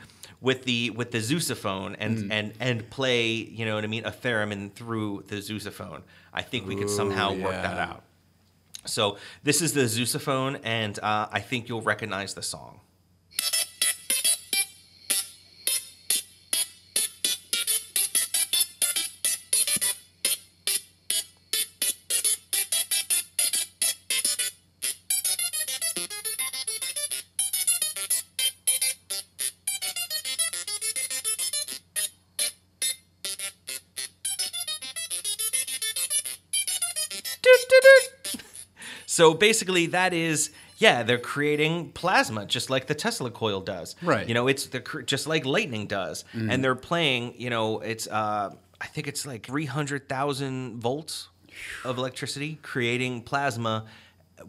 with the with the Zeusophone and Mm. and and play. You know what I mean? A theremin through the Zeusophone. I think we could somehow Ooh, work that out. So this is the Zeusophone, and uh, I think you'll recognize the song. So basically, that is yeah, they're creating plasma just like the Tesla coil does. Right. You know, it's the just like lightning does, and they're playing. You know, it's uh, I think it's like three hundred thousand volts of electricity creating plasma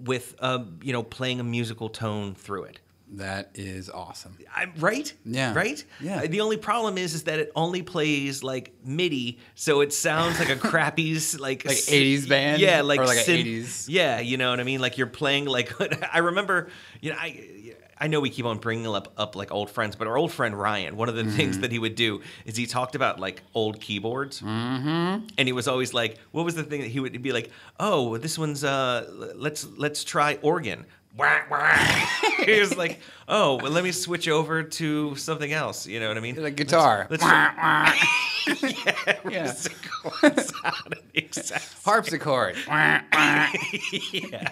with uh, you know playing a musical tone through it. That is awesome. I, right? Yeah. Right? Yeah. Uh, The only problem is is that it only plays like MIDI, so it sounds like a *laughs* crappy like Like s- 80s band? Yeah, like Or like 80s? Yeah, you know what I mean. Like you're playing like *laughs* I remember. You know, I I know we keep on bringing up up like old friends, but our old friend Ryan, one of the things Mm-hmm. that he would do is he talked about like old keyboards, mm-hmm. and he was always like, what was the thing that he would be like? Oh, this one's uh, let's let's try organ. Wah, wah. *laughs* he was like, oh, well, let me switch over to something else. You know what I mean? Like guitar. Let's, *laughs* yeah. *laughs* exactly. Harpsichord. yeah.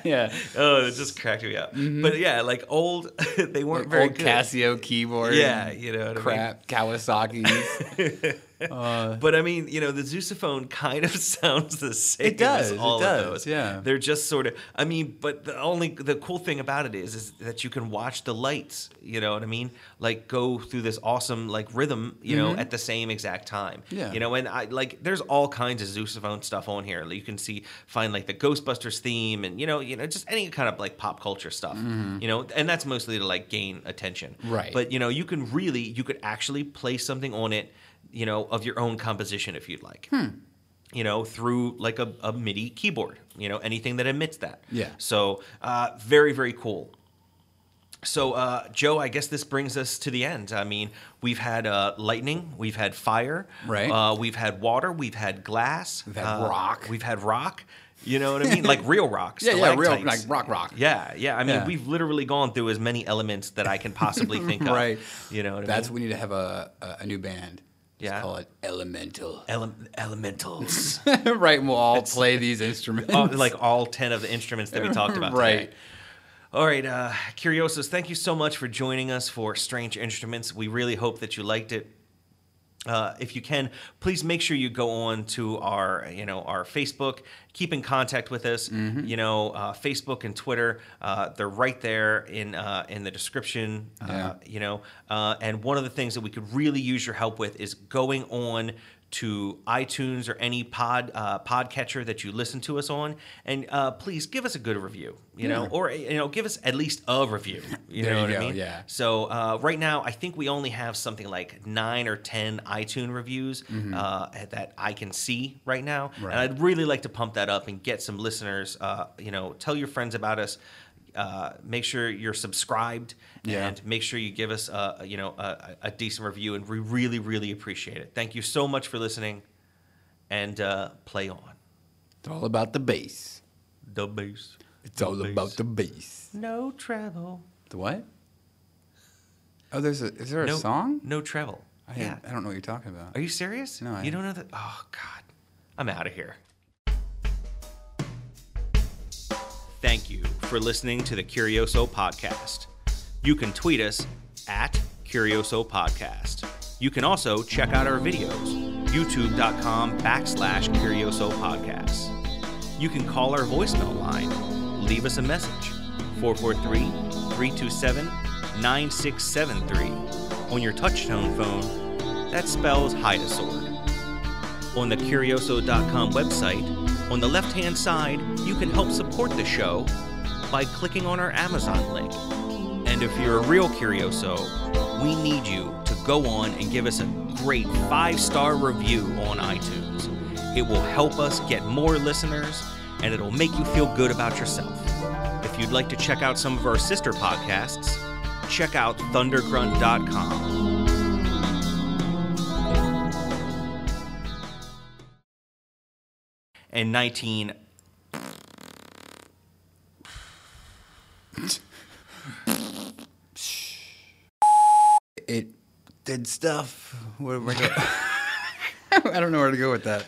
yeah. Oh, it just cracked me up. Mm-hmm. But yeah, like old, they weren't very Old good. Casio keyboard. Yeah, you know what I mean? Crap. Kawasaki's. but I mean, you know, the Zeusophone kind of *laughs* sounds the same. It does, As it does, of those. yeah. they're just sort of. I mean, but the only the cool thing about it is, is that you can watch the lights. You know what I mean? Like go through this awesome like rhythm. You know, at the same exact time. Mm-hmm. Yeah. You know, and I like there's all kinds of Zeusophone stuff on here. You can see find like the Ghostbusters theme, and you know, you know, just any kind of like pop culture stuff. You know, and that's mostly to like gain attention. Mm-hmm. Right. But you know, you can really you could actually play something on it, you know, of your own composition if you'd like. Hmm. You know, through like a, a MIDI keyboard, you know, anything that emits that. Yeah. So uh, very, very cool. So, uh, Joe, I guess this brings us to the end. I mean, we've had uh, lightning, we've had fire, Right. Uh, we've had water, we've had glass, We've had uh, rock. we've had rock. You know what I mean? *laughs* Like real rocks. Yeah, yeah, real, like rock, rock. Yeah, yeah. I mean, Yeah. we've literally gone through as many elements that I can possibly *laughs* think of. right. You know what That's I mean? we need to have a, a new band. Just Yeah. call it Elemental. Ele- elementals. *laughs* *laughs* right, and we'll all play these instruments. all, like all 10 of the instruments that we talked about Right. today. All right, uh, Curiosos, thank you so much for joining us for Strange Instruments. We really hope that you liked it. Uh, if you can, please make sure you go on to our, you know, our Facebook. Keep in contact with us. Mm-hmm. You know, uh, Facebook and Twitter. Uh, they're right there in uh, in the description. Yeah. Uh, you know, uh, and one of the things that we could really use your help with is going on to iTunes or any pod uh, podcatcher that you listen to us on, and uh, please give us a good review. You know, or you know, give us at least a review. You know you what I go, mean? yeah. So uh, right now, I think we only have something like nine or ten iTunes reviews uh, that I can see right now, Mm-hmm. Right. and I'd really like to pump that up and get some listeners. Uh, you know, tell your friends about us. Uh, make sure you're subscribed Yeah. and make sure you give us a, a, you know a, a decent review, and we really really appreciate it. Thank you so much for listening, and uh, play on It's all about the bass. the bass. It's all about the bass. No treble. The what? Oh, there's a. Is there a no song? No treble. I, yeah. I don't know what you're talking about. Are you serious? No, I- you don't know that. Oh God, I'm out of here. Thank you for listening to the Curioso podcast. You can tweet us at Curioso Podcast. You can also check out our videos, youtube.com backslash Curioso Podcasts. You can call our voicemail line, leave us a message, 443 327 9673. On your touchtone phone, that spells hide a sword. On the Curioso.com website, on the left hand side, you can help support the show by clicking on our Amazon link. And if you're a real Curioso, we need you to go on and give us a great five star review on iTunes. It will help us get more listeners and it'll make you feel good about yourself. If you'd like to check out some of our sister podcasts, check out thundergrunt.com. And 19 It did stuff. Where? *laughs* I don't know where to go with that.